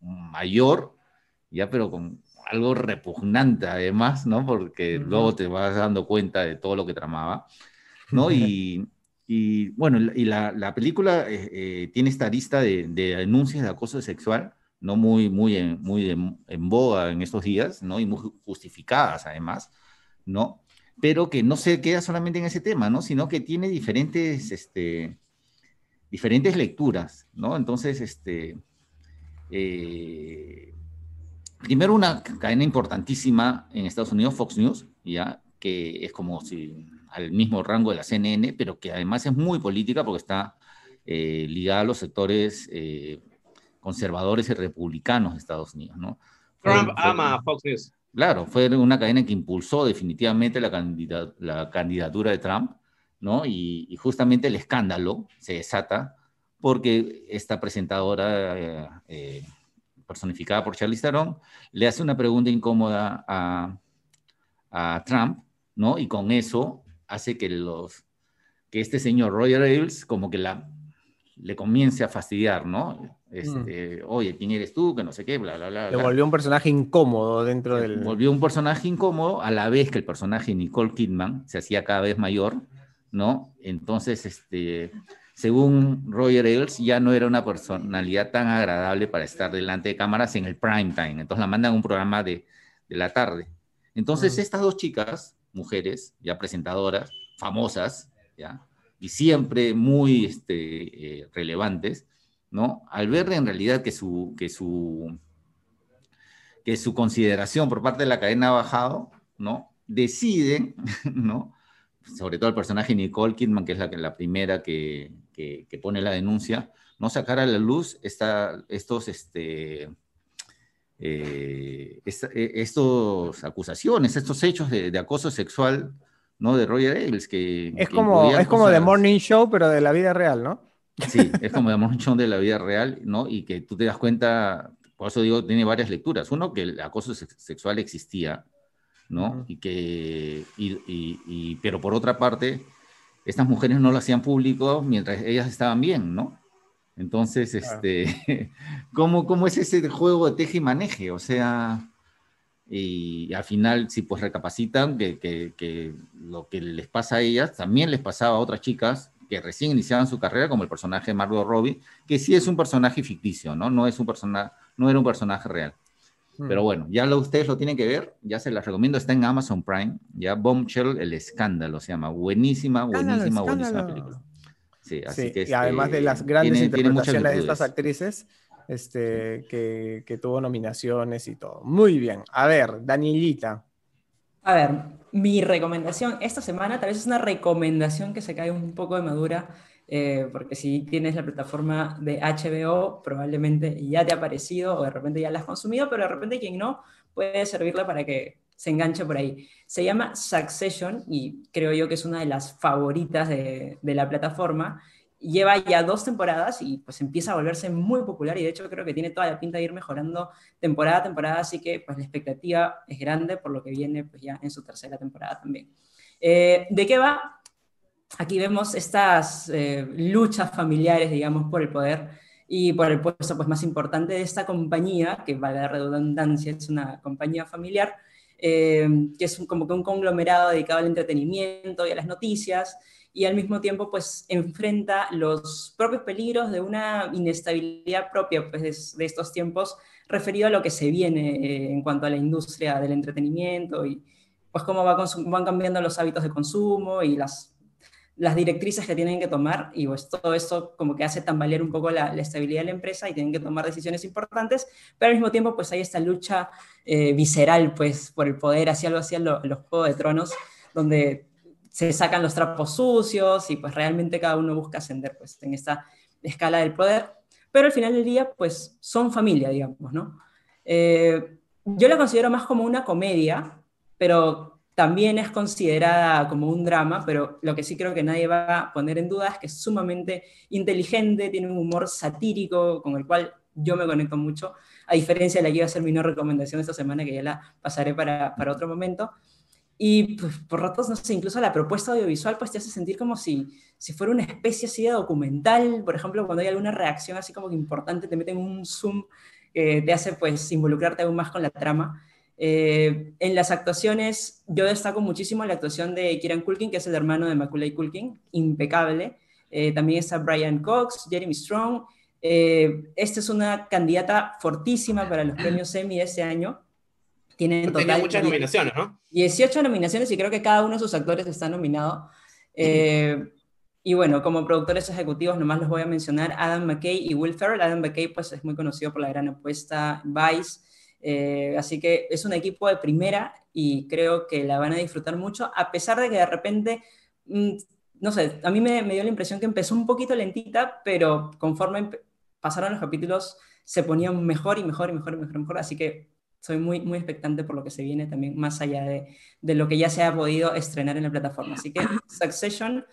mayor, ya pero con algo repugnante además, ¿no? Porque luego te vas dando cuenta de todo lo que tramaba, ¿no? Y, y bueno, y la, la película eh, eh, tiene esta lista de, de, denuncias de acoso sexual, no muy, muy, en, muy en, boga en estos días, ¿no? Y muy justificadas además, ¿no? Pero que no se queda solamente en ese tema, ¿no? Sino que tiene diferentes, este, diferentes lecturas, ¿no? Entonces, este, eh, primero una cadena importantísima en Estados Unidos, Fox News, ya, que es como si al mismo rango de la CNN, pero que además es muy política porque está eh, ligada a los sectores eh, conservadores y republicanos de Estados Unidos, ¿no? Trump ama Fox News. Claro, fue una cadena que impulsó definitivamente la, la candidatura de Trump, ¿no? Y, y, justamente el escándalo se desata porque esta presentadora eh, personificada por Charlize Theron le hace una pregunta incómoda a, a Trump, ¿no? Y con eso hace que los que este señor Roger Ailes como que la le comience a fastidiar, ¿no? Este, mm. Oye, ¿quién eres tú? Que no sé qué, bla, bla, bla. Le volvió un personaje incómodo dentro del... Volvió un personaje incómodo a la vez que el personaje Nicole Kidman se hacía cada vez mayor, ¿no? Entonces, este, según Roger Ailes, ya no era una personalidad tan agradable para estar delante de cámaras en el prime time. Entonces la mandan a un programa de, de la tarde. Entonces, mm. estas dos chicas, mujeres, ya presentadoras, famosas, ¿ya? Y siempre muy este, eh, relevantes, ¿no? Al ver en realidad que su, que su, que su consideración por parte de la cadena ha bajado, ¿no? Deciden, ¿no? Sobre todo el personaje Nicole Kidman, que es la, la primera que, que, pone la denuncia, no sacar a la luz esta, estos, este, eh, e, estos acusaciones, estos hechos de, acoso sexual, ¿no? De Roger Ailes, que... Es como, es como The Morning Show, pero de la vida real, ¿no? Sí, es como The Morning Show de la vida real, ¿no? Y que tú te das cuenta, por eso digo, tiene varias lecturas. Uno, que el acoso sexual existía, ¿no? Y que, y, y, pero por otra parte, estas mujeres no lo hacían público mientras ellas estaban bien, ¿no? Entonces, este, ¿cómo, ¿cómo, es ese juego de teje y maneje? O sea, y al final, si pues recapacitan que, que, que, lo que les pasa a ellas también les pasaba a otras chicas que recién iniciaban su carrera, como el personaje de Margot Robbie, que sí es un personaje ficticio, ¿no? No, es un persona, no era un personaje real. Pero hmm. bueno, ya lo, ustedes lo tienen que ver, ya se las recomiendo, está en Amazon Prime, ya Bombshell, el escándalo se llama, buenísima, buenísima, buenísima película. Sí, así que y además de este, las grandes interpretaciones de estas actrices, este, que, que, tuvo nominaciones y todo. Muy bien. A ver, Danielita. A ver, mi recomendación esta semana tal vez es una recomendación que se cae un poco de madura, eh, porque si tienes la plataforma de HBO, probablemente ya te ha aparecido o de repente ya la has consumido, pero de repente quien no puede servirle para que se engancha por ahí. Se llama Succession y creo yo que es una de las favoritas de, la plataforma. Lleva ya dos temporadas y pues empieza a volverse muy popular y de hecho creo que tiene toda la pinta de ir mejorando temporada a temporada, así que pues la expectativa es grande por lo que viene pues ya en su tercera temporada también. Eh, ¿De qué va? Aquí vemos estas eh, luchas familiares, digamos, por el poder y por el puesto pues, más importante de esta compañía, que vale la redundancia, es una compañía familiar, eh, que es como que un conglomerado dedicado al entretenimiento y a las noticias, y al mismo tiempo pues enfrenta los propios peligros de una inestabilidad propia pues, de, estos tiempos referido a lo que se viene eh, en cuanto a la industria del entretenimiento y pues cómo va van cambiando los hábitos de consumo y las las directrices que tienen que tomar y pues todo esto como que hace tambalear un poco la, estabilidad de la empresa y tienen que tomar decisiones importantes, pero al mismo tiempo pues hay esta lucha eh, visceral pues por el poder, así algo así los Juegos de Tronos, donde se sacan los trapos sucios y pues realmente cada uno busca ascender pues en esta escala del poder, pero al final del día pues son familia, digamos, ¿no? Eh, yo la considero más como una comedia, pero también es considerada como un drama, pero lo que sí creo que nadie va a poner en duda es que es sumamente inteligente, tiene un humor satírico con el cual yo me conecto mucho, a diferencia de la que iba a ser mi no recomendación esta semana, que ya la pasaré para, para otro momento. Y pues, por ratos, no sé, incluso la propuesta audiovisual pues te hace sentir como si, si fuera una especie así de documental, por ejemplo, cuando hay alguna reacción así como que importante, te meten un zoom que te hace pues involucrarte aún más con la trama. Eh, en las actuaciones, yo destaco muchísimo la actuación de Kieran Culkin, que es el hermano de Macaulay Culkin, impecable. Eh, también está Brian Cox, Jeremy Strong. Eh, esta es una candidata fortísima para los premios Emmy de este año. Tienen total muchas nominaciones, ¿no? 18 nominaciones y creo que cada uno de sus actores está nominado. y bueno, como productores ejecutivos, nomás los voy a mencionar Adam McKay y Will Ferrell. Adam McKay pues, es muy conocido por la gran apuesta Vice. Eh, así que es un equipo de primera y creo que la van a disfrutar mucho, a pesar de que de repente, mm, no sé, a mí me, dio la impresión que empezó un poquito lentita, pero conforme pasaron los capítulos se ponían mejor y mejor y mejor y mejor y mejor, así que soy muy, muy expectante por lo que se viene también, más allá de, de lo que ya se ha podido estrenar en la plataforma. Así que Succession,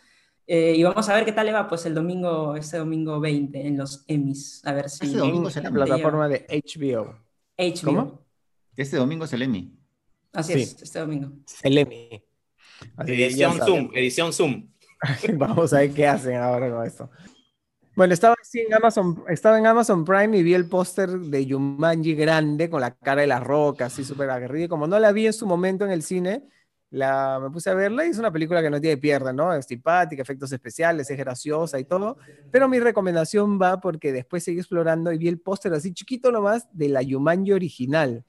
eh, y vamos a ver qué tal le va pues el domingo, este domingo 20 en los Emmys, a ver si... Este domingo en la plataforma de HBO. ¿Cómo? Este domingo es el Emmy. Así es, este domingo. El Emmy. edición Zoom, edición Zoom. Vamos a ver qué hacen ahora con esto. Bueno, estaba, en Amazon, estaba en Amazon Prime y vi el póster de Jumanji grande con la cara de la roca, así súper aguerrida. Y como no la vi en su momento en el cine, la, me puse a verla y es una película que no tiene pierda, ¿no? Es simpática, efectos especiales, es graciosa y todo. Pero mi recomendación va porque después seguí explorando y vi el póster así chiquito nomás de la Yumanji original.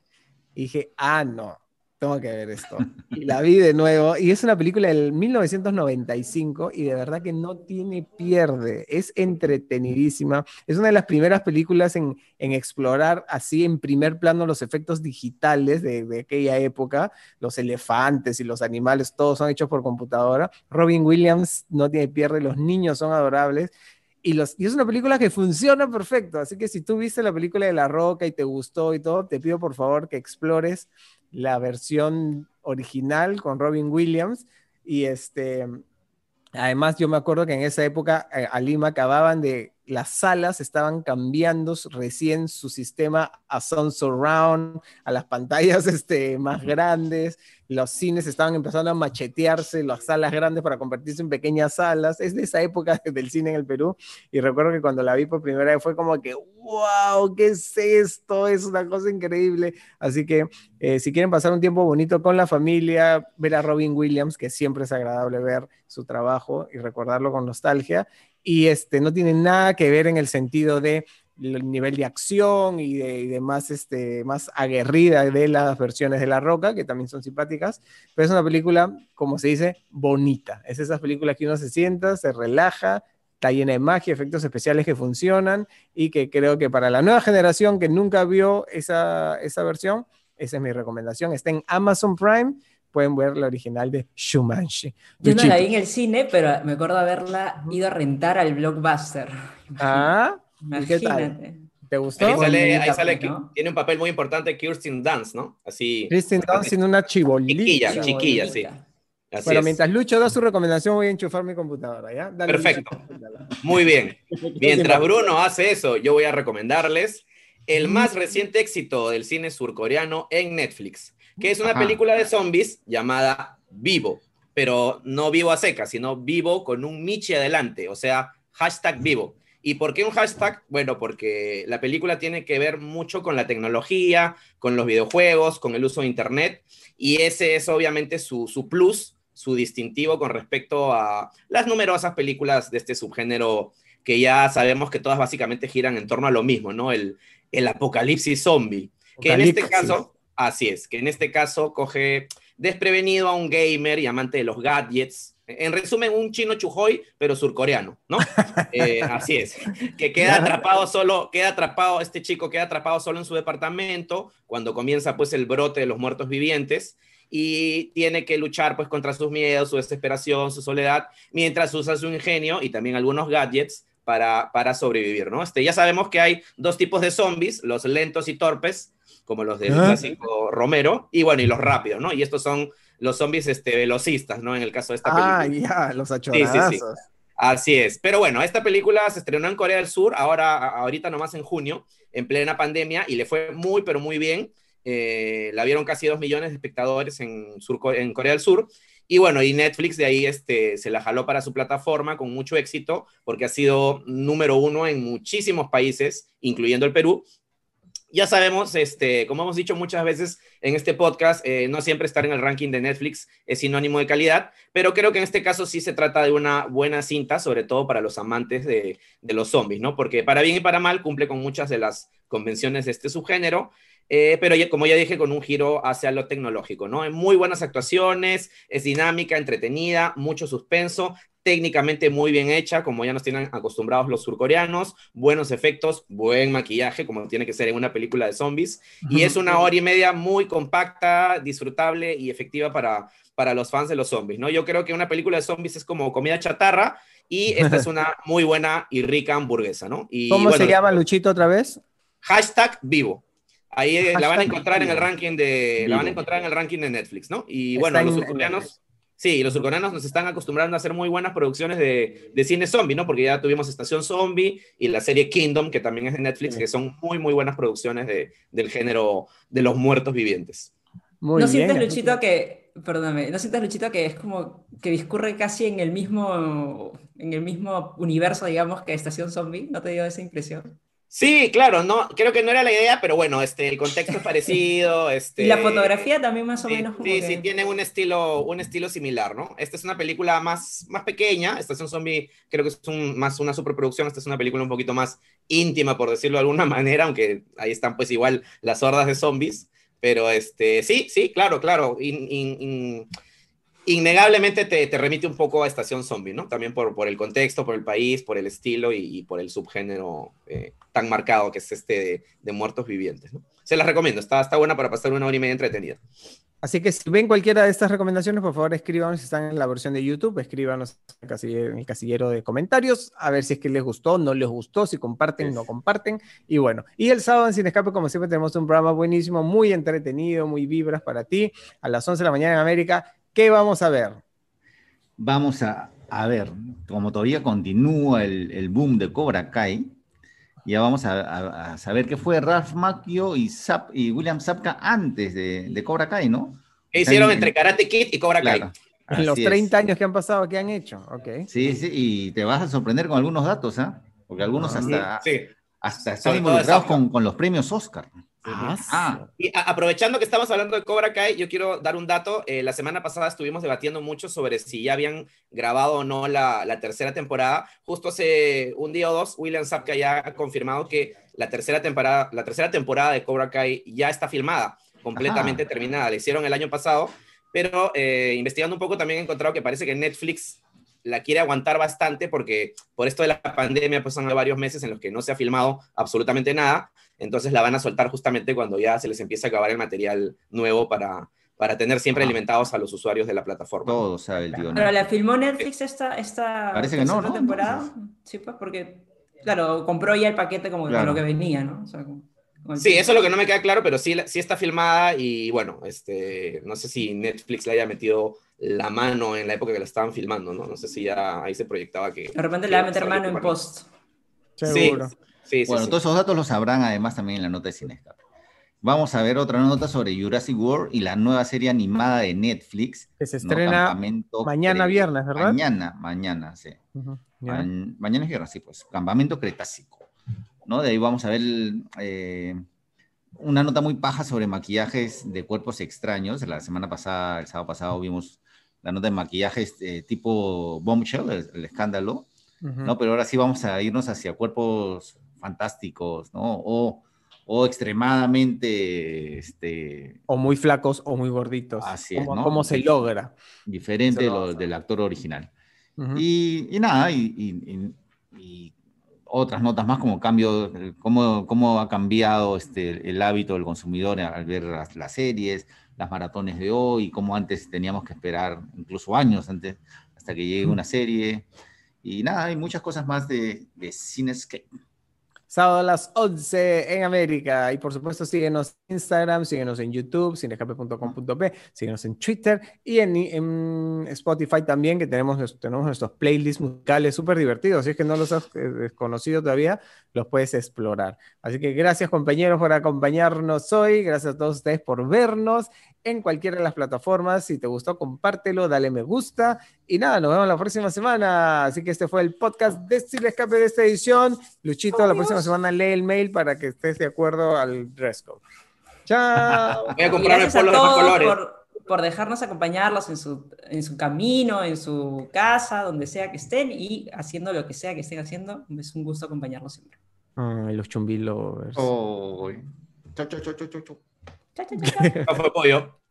Y dije, ah, no, tengo que ver esto. Y la vi de nuevo. Y es una película del 1995 y de verdad que no tiene pierde. Es entretenidísima. Es una de las primeras películas en, en explorar así en primer plano los efectos digitales de, de, aquella época. Los elefantes y los animales, todos son hechos por computadora. Robin Williams no tiene pierde. Los niños son adorables. Y, los, y, es una película que funciona perfecto. Así que si tú viste la película de La Roca y te gustó y todo, te pido por favor que explores la versión original con Robin Williams. Y este, además yo me acuerdo que en esa época eh, a Lima acababan de las salas estaban cambiando recién su sistema a Sound Surround, a las pantallas este, más grandes, los cines estaban empezando a machetearse, las salas grandes para convertirse en pequeñas salas, es de esa época del cine en el Perú, y recuerdo que cuando la vi por primera vez fue como que, wow, ¿qué es esto? Es una cosa increíble, así que eh, si quieren pasar un tiempo bonito con la familia, ver a Robin Williams, que siempre es agradable ver su trabajo y recordarlo con nostalgia, y este, no tiene nada que ver en el sentido de el nivel de acción y de, más, este, más aguerrida de las versiones de La Roca, que también son simpáticas, pero es una película, como se dice, bonita. Es esas películas que uno se sienta, se relaja, está llena de magia, efectos especiales que funcionan y que creo que para la nueva generación que nunca vio esa, esa versión, esa es mi recomendación. Está en Amazon Prime pueden ver la original de Shumanshi. Yo no la vi en el cine, pero me acuerdo haberla ido a rentar al Blockbuster. Ah, Imagínate. ¿Te gustó? Ahí sale, ahí sale que tiene un papel muy importante Kirsten Dance, ¿no? Así. Kirsten Dance siendo una chibolita. Chiquilla, chiquilla, sí. Así bueno, mientras Lucho da su recomendación, voy a enchufar mi computadora, ¿ya? Perfecto. Muy bien. Mientras Bruno hace eso, yo voy a recomendarles el más reciente éxito del cine surcoreano en Netflix que es una película de zombies llamada Vivo, pero no vivo a seca, sino vivo con un Michi adelante, o sea, hashtag vivo. ¿Y por qué un hashtag? Bueno, porque la película tiene que ver mucho con la tecnología, con los videojuegos, con el uso de Internet, y ese es obviamente su, su plus, su distintivo con respecto a las numerosas películas de este subgénero que ya sabemos que todas básicamente giran en torno a lo mismo, ¿no? El, el apocalipsis zombie. Que en este caso, Así es, que en este caso coge desprevenido a un gamer y amante de los gadgets En resumen, un chino chujoy, pero surcoreano, ¿no? Eh, así es. Que queda atrapado solo, queda atrapado, este chico queda atrapado solo en su departamento cuando comienza pues el brote de los muertos vivientes y tiene que luchar pues contra sus miedos, su desesperación, su soledad, mientras usa su ingenio y también algunos gadgets para, para sobrevivir, ¿no? Este, ya sabemos que hay dos tipos de zombies, los lentos y torpes, como los del clásico Romero, y bueno, y los rápidos, ¿no? Y estos son los zombies este, velocistas, ¿no? En el caso de esta Ah, película. ya, los achorazos. Sí, sí, sí. Así es. Pero bueno, esta película se estrenó en Corea del Sur, ahora, ahorita nomás en junio, en plena pandemia, y le fue muy, pero muy bien. Eh, la vieron casi dos millones de espectadores en, Sur- en Corea del Sur. Y bueno, y Netflix de ahí este, se la jaló para su plataforma con mucho éxito, porque ha sido número uno en muchísimos países, incluyendo el Perú. Ya sabemos, este, como hemos dicho muchas veces en este podcast, eh, no siempre estar en el ranking de Netflix es sinónimo de calidad, pero creo que en este caso sí se trata de una buena cinta, sobre todo para los amantes de, los zombies, ¿no? Porque para bien y para mal cumple con muchas de las convenciones de este subgénero, eh, pero ya- como ya dije, con un giro hacia lo tecnológico, ¿no? Muy buenas actuaciones, es dinámica, entretenida, mucho suspenso, técnicamente muy bien hecha, como ya nos tienen acostumbrados los surcoreanos, buenos efectos, buen maquillaje, como tiene que ser en una película de zombies, y es una hora y media muy compacta, disfrutable y efectiva para, para los fans de los zombies, ¿no? Yo creo que una película de zombies es como comida chatarra, y esta es una muy buena y rica hamburguesa, ¿no? Y, ¿Cómo se bueno, llama Luchito otra vez? Hashtag vivo. Ahí eh, la van a Hashtag encontrar en el vivo. ranking de la van a Vivo. encontrar en el ranking de Netflix, ¿no? Y bueno, en- los surcoreanos Sí, los surcoreanos nos están acostumbrando a hacer muy buenas producciones de, de cine zombie, ¿no? Porque ya tuvimos Estación Zombie y la serie Kingdom, que también es de Netflix, Sí. que son muy, muy buenas producciones de, del género de los muertos vivientes. Muy ¿No bien. sientes, Luchito, que, perdóname, ¿no sientes, Luchito, que es como que discurre casi en el mismo, en el mismo universo, digamos, que Estación Zombie? ¿No te dio esa impresión? Sí, claro, no, creo que no era la idea, pero bueno, este, el contexto es parecido. Este, Y la fotografía también más o Sí, menos como sí, que- sí, tiene un estilo, un estilo similar, ¿no? Esta es una película más, más pequeña, Estación Zombie creo que es un, más una superproducción, esta es una película un poquito más íntima, por decirlo de alguna manera, aunque ahí están pues igual las hordas de zombies, pero este, sí, sí, claro, claro, in- in- in- innegablemente te, te remite un poco a Estación Zombie, ¿no? También por, por el contexto, por el país, por el estilo y, y por el subgénero eh, tan marcado que es este de, de muertos vivientes, ¿no? Se las recomiendo, está, está buena para pasar una hora y media entretenida. Así que si ven cualquiera de estas recomendaciones, por favor escríbanos si están en la versión de YouTube, escríbanos en el casillero, de comentarios, a ver si es que les gustó, no les gustó, si comparten, no comparten. Y bueno, y el sábado en Sin Escape, como siempre, tenemos un programa buenísimo, muy entretenido, muy vibras para ti, a las 11 de la mañana en América. ¿Qué vamos a ver? Vamos a, a ver, como todavía continúa el, el boom de Cobra Kai, ya vamos a, a- a saber qué fue Ralph Macchio y, Zap- y William Zapka antes de, de Cobra Kai, ¿no? ¿Qué hicieron En- entre Karate Kid y Cobra Kai? Claro. En los Así es. 30 años que han pasado, ¿qué han hecho? Ok. Sí, sí, y te vas a sorprender con algunos datos, ¿ah? Porque algunos Ah, hasta, Sí. hasta están involucrados con los premios Oscar. Ah, Ah, Y aprovechando que estamos hablando de Cobra Kai, yo quiero dar un dato. Eh, la semana pasada estuvimos debatiendo mucho sobre si ya habían grabado o no la, la tercera temporada. Justo hace un día o dos, William Zapka ya ha confirmado que la tercera temporada, la tercera temporada de Cobra Kai ya está filmada, completamente terminada. La hicieron el año pasado, pero eh, investigando un poco también he encontrado que parece que Netflix la quiere aguantar bastante porque por esto de la pandemia pues han varios meses en los que no se ha filmado absolutamente nada entonces la van a soltar justamente cuando ya se les empiece a acabar el material nuevo para, para tener siempre Ah. alimentados a los usuarios de la plataforma. todo el tío. Pero ¿no? la filmó Netflix esta, esta Parece que no, ¿no? temporada. Sí, pues porque, claro, compró ya el paquete como Claro. con lo que venía, ¿no? O sea, Sí, eso es lo que no me queda claro, pero sí, la- sí está filmada y bueno, este, no sé si Netflix le haya metido la mano en la época que la estaban filmando, ¿no? No sé si ya ahí se proyectaba que... De repente que le va a meter mano en post. Seguro. Sí, sí, Bueno, sí. todos esos datos los sabrán además también en la nota de Cine Escape. Vamos a ver otra nota sobre Jurassic World y la nueva serie animada de Netflix. Que se ¿no? estrena Campamento mañana viernes, ¿verdad? Mañana, mañana, sí. Ma- mañana es viernes, sí, pues. Campamento Cretácico. ¿no? De ahí vamos a ver eh, una nota muy paja sobre maquillajes de cuerpos extraños. La semana pasada, el sábado pasado, vimos la nota de maquillajes eh, tipo Bombshell, el, el escándalo. ¿no? Pero ahora sí vamos a irnos hacia cuerpos fantásticos, ¿no? O, o extremadamente este, O muy flacos o muy gorditos. Así es, ¿Cómo, ¿no? cómo se logra? diferente lo lo- del actor original. Ujú. Y, y nada, y, y- y- otras notas más como cambio, cómo, cómo ha cambiado este, el hábito del consumidor al ver las, las series, las maratones de hoy, cómo antes teníamos que esperar incluso años antes hasta que llegue una serie. Y nada, hay muchas cosas más de, de Cinescape. Sábado a las 11 en América. Y por supuesto, síguenos en Instagram, síguenos en YouTube, cinescape.com.p, síguenos en Twitter y en, en Spotify también, que tenemos, tenemos nuestros playlists musicales súper divertidos. Si es que no los has eh, conocido todavía, los puedes explorar. Así que gracias, compañeros, por acompañarnos hoy. Gracias a todos ustedes por vernos en cualquiera de las plataformas. Si te gustó, compártelo, dale me gusta. Y nada, nos vemos la próxima semana. Así que este fue el podcast de Estilo Escape de esta edición. Luchito, la próxima semana lee el mail para que estés de acuerdo al dress code. Chao. Voy a comprarme más todos colores. por, por dejarnos acompañarlos en su, en su camino, en su casa, donde sea que estén y haciendo lo que sea que estén haciendo. Es un gusto acompañarlos siempre. Ay, los chumbilovers. Oh, chau, chau, chau, chau, chau, chau. Chao, chao, chao,